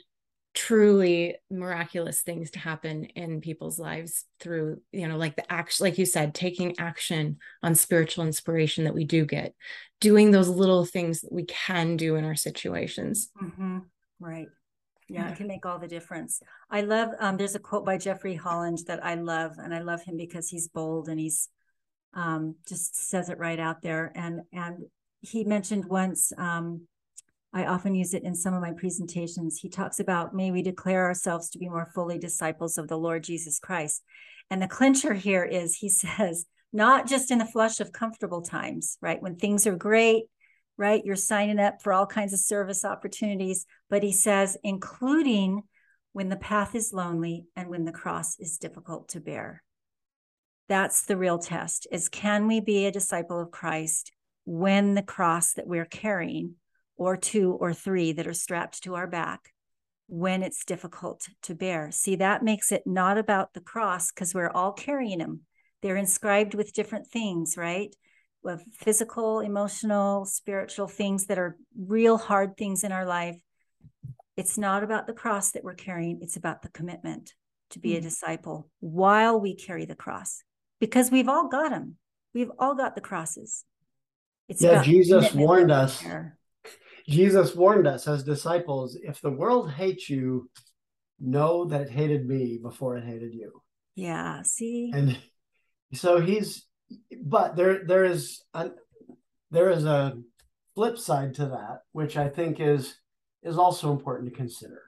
truly miraculous things to happen in people's lives through you know like the action like you said taking action on spiritual inspiration that we do get doing those little things that we can do in our situations. Mm-hmm. right. Yeah, yeah, it can make all the difference. I love um, there's a quote by jeffrey holland that i love and i love him because he's bold and he's um, just says it right out there. And and he mentioned once um, I often use it in some of my presentations. He talks about, may we declare ourselves to be more fully disciples of the Lord Jesus Christ. And the clincher here is he says, not just in the flush of comfortable times, right? When things are great, right? You're signing up for all kinds of service opportunities. But he says, including when the path is lonely and when the cross is difficult to bear. That's the real test is can we be a disciple of Christ when the cross that we're carrying or two or three that are strapped to our back when it's difficult to bear. See, that makes it not about the cross because we're all carrying them. They're inscribed with different things, right? With physical, emotional, spiritual things that are real hard things in our life. It's not about the cross that we're carrying, it's about the commitment to be mm-hmm. a disciple while we carry the cross because we've all got them. We've all got the crosses. It's yeah, Jesus warned us. Jesus warned us as disciples if the world hates you, know that it hated me before it hated you. Yeah, see? And so he's but there there is a there is a flip side to that, which I think is is also important to consider.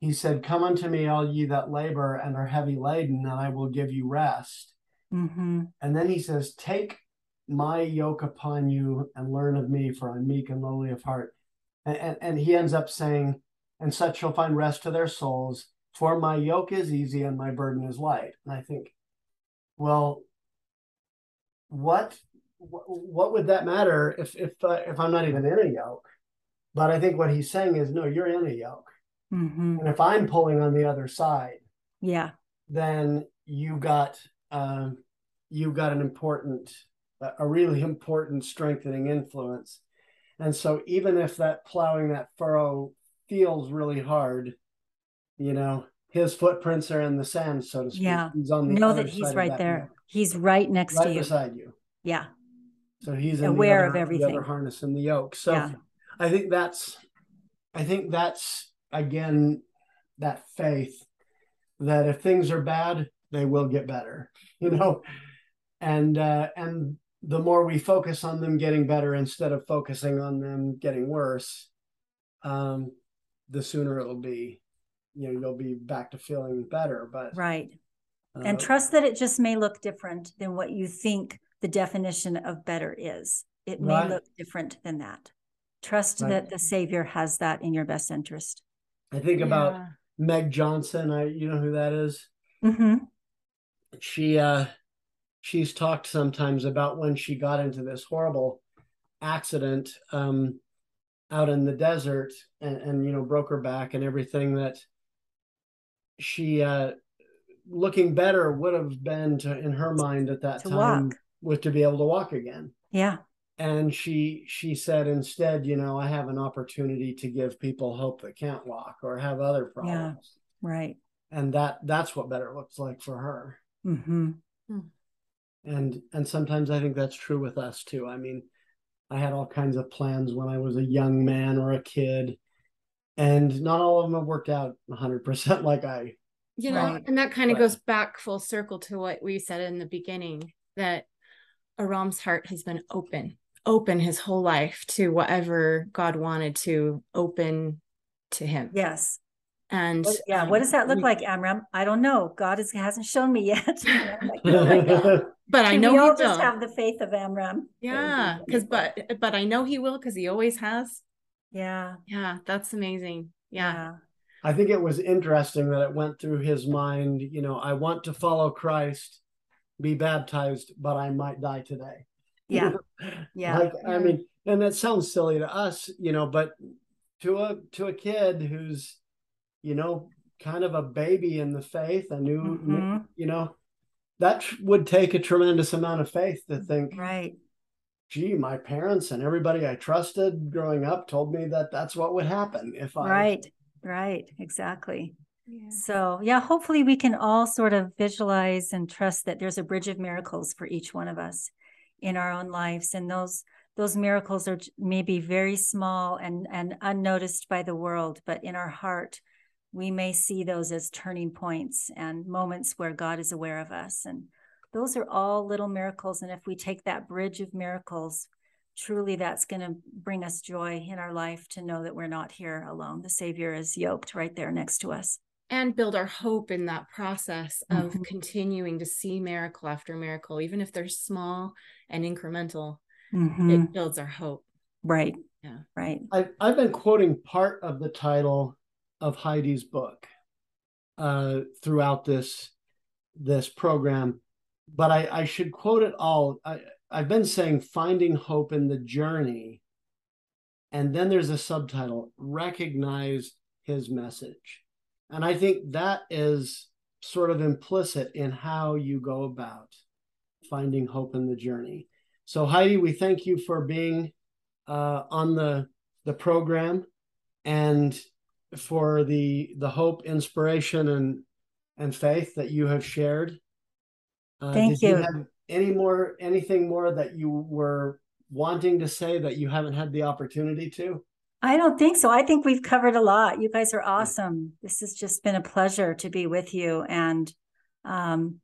He said, Come unto me, all ye that labor and are heavy laden, and I will give you rest. Mm-hmm. And then he says, Take my yoke upon you and learn of me, for I'm meek and lowly of heart. And, and, and he ends up saying, and such shall find rest to their souls, for my yoke is easy and my burden is light. And I think, well, what what would that matter if if uh, if I'm not even in a yoke? But I think what he's saying is, no, you're in a yoke, Mm-hmm. and if I'm pulling on the other side, Yeah. then you got um, you got an important, a really important strengthening influence. And so even if that plowing that furrow feels really hard, you know, his footprints are in the sand, so to speak. Yeah. He's on the Know other that he's right that there. He's right next right to you. beside you. Yeah. So he's Aware the of other, the everything. other harness in the yoke. So Yeah. I think that's, I think that's again that faith that if things are bad, they will get better. You know, and uh, and the more we focus on them getting better instead of focusing on them getting worse, um, the sooner it'll be. You know, you'll be back to feeling better. But Right. uh, And trust that it just may look different than what you think the definition of better is. It may Right. look different than that. Trust Right. that the Savior has that in your best interest. I think about Yeah. Meg Johnson. I you know who that is. hmm she uh she's talked sometimes about when she got into this horrible accident um out in the desert and, and you know broke her back and everything that she uh looking better would have been to in her mind at that To time walk. was to be able to walk again Yeah. and she she said instead you know i have an opportunity to give people hope that can't walk or have other problems yeah, Right. and that that's what better looks like for her hmm and and sometimes i think that's true with us too i mean i had all kinds of plans when i was a young man or a kid and not all of them have worked out 100% like i you know Right. and that kind of But- goes back full circle to what we said in the beginning that Amram's heart has been open open his whole life to whatever god wanted to open to him Yes. And What- yeah. um, What does that look like, Amram? I don't know. God is, hasn't shown me yet. Like, oh my God. but i know we he all will just have the faith of Amram. yeah because but but i know he will because he always has yeah. yeah that's amazing yeah Yeah. i think it was interesting that it went through his mind you know i want to follow christ be baptized but i might die today Yeah. Yeah. like i mean and that sounds silly to us you know but to a to a kid who's you know kind of a baby in the faith a new Mhm. you know that would take a tremendous amount of faith to think Right. gee my parents and everybody i trusted growing up told me that that's what would happen if i Right. Right. Exactly. Yeah. So, yeah, hopefully we can all sort of visualize and trust that there's a bridge of miracles for each one of us in our own lives and those those miracles are maybe very small and and unnoticed by the world, but in our heart we may see those as turning points and moments where God is aware of us and those are all little miracles and if we take that bridge of miracles truly that's going to bring us joy in our life to know that we're not here alone. The Savior is yoked right there next to us. and build our hope in that process of Mhm. continuing to see miracle after miracle even if they're small and incremental Mhm. it builds our hope Right. Yeah. Right. I've, I've been quoting part of the title of heidi's book uh, throughout this this program but I, I should quote it all. I, i've been saying finding hope in the journey and then there's a subtitle recognize his message. And i think that is sort of implicit in how you go about finding hope in the journey. So heidi we thank you for being uh, on the the program and for the the hope inspiration and and faith that you have shared uh, Thank you. you. have any more anything more that you were wanting to say that you haven't had the opportunity to I don't think so. I think we've covered a lot. You guys are awesome. This has just been a pleasure to be with you. And um,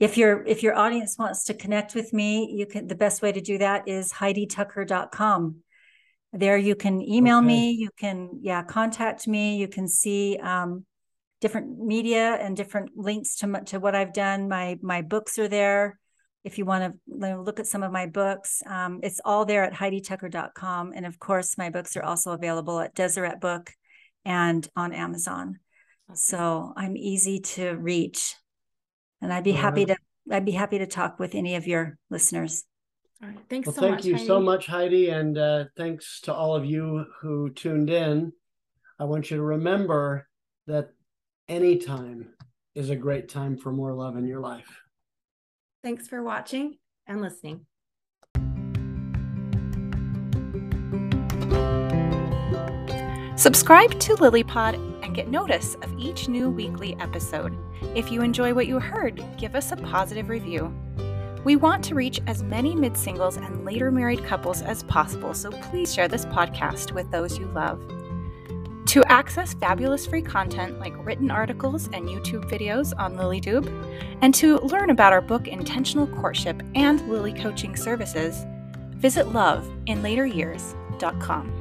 if your if your audience wants to connect with me, you can the best way to do that is HeidiTucker.com. There you can email Okay. me, you can yeah, contact me, you can see um, different media and different links to to what I've done. My my books are there. if you want to look at some of my books, um, it's all there at HeidiTucker.com. And of course, my books are also available at Deseret Book and on Amazon. So I'm easy to reach. And I'd be all happy right. to I'd be happy to talk with any of your listeners. All right. Thanks well, so thank much. you Heidi. so much, Heidi. And uh, thanks to all of you who tuned in. I want you to remember that any time is a great time for more love in your life. Thanks for watching and listening. Subscribe to LilyPod and get notice of each new weekly episode. If you enjoy what you heard, give us a positive review. We want to reach as many mid singles and later married couples as possible, so please share this podcast with those you love. To access fabulous free content like written articles and YouTube videos on LilyTube, and to learn about our book Intentional Courtship and Lily Coaching Services, visit loveinlateryears.com.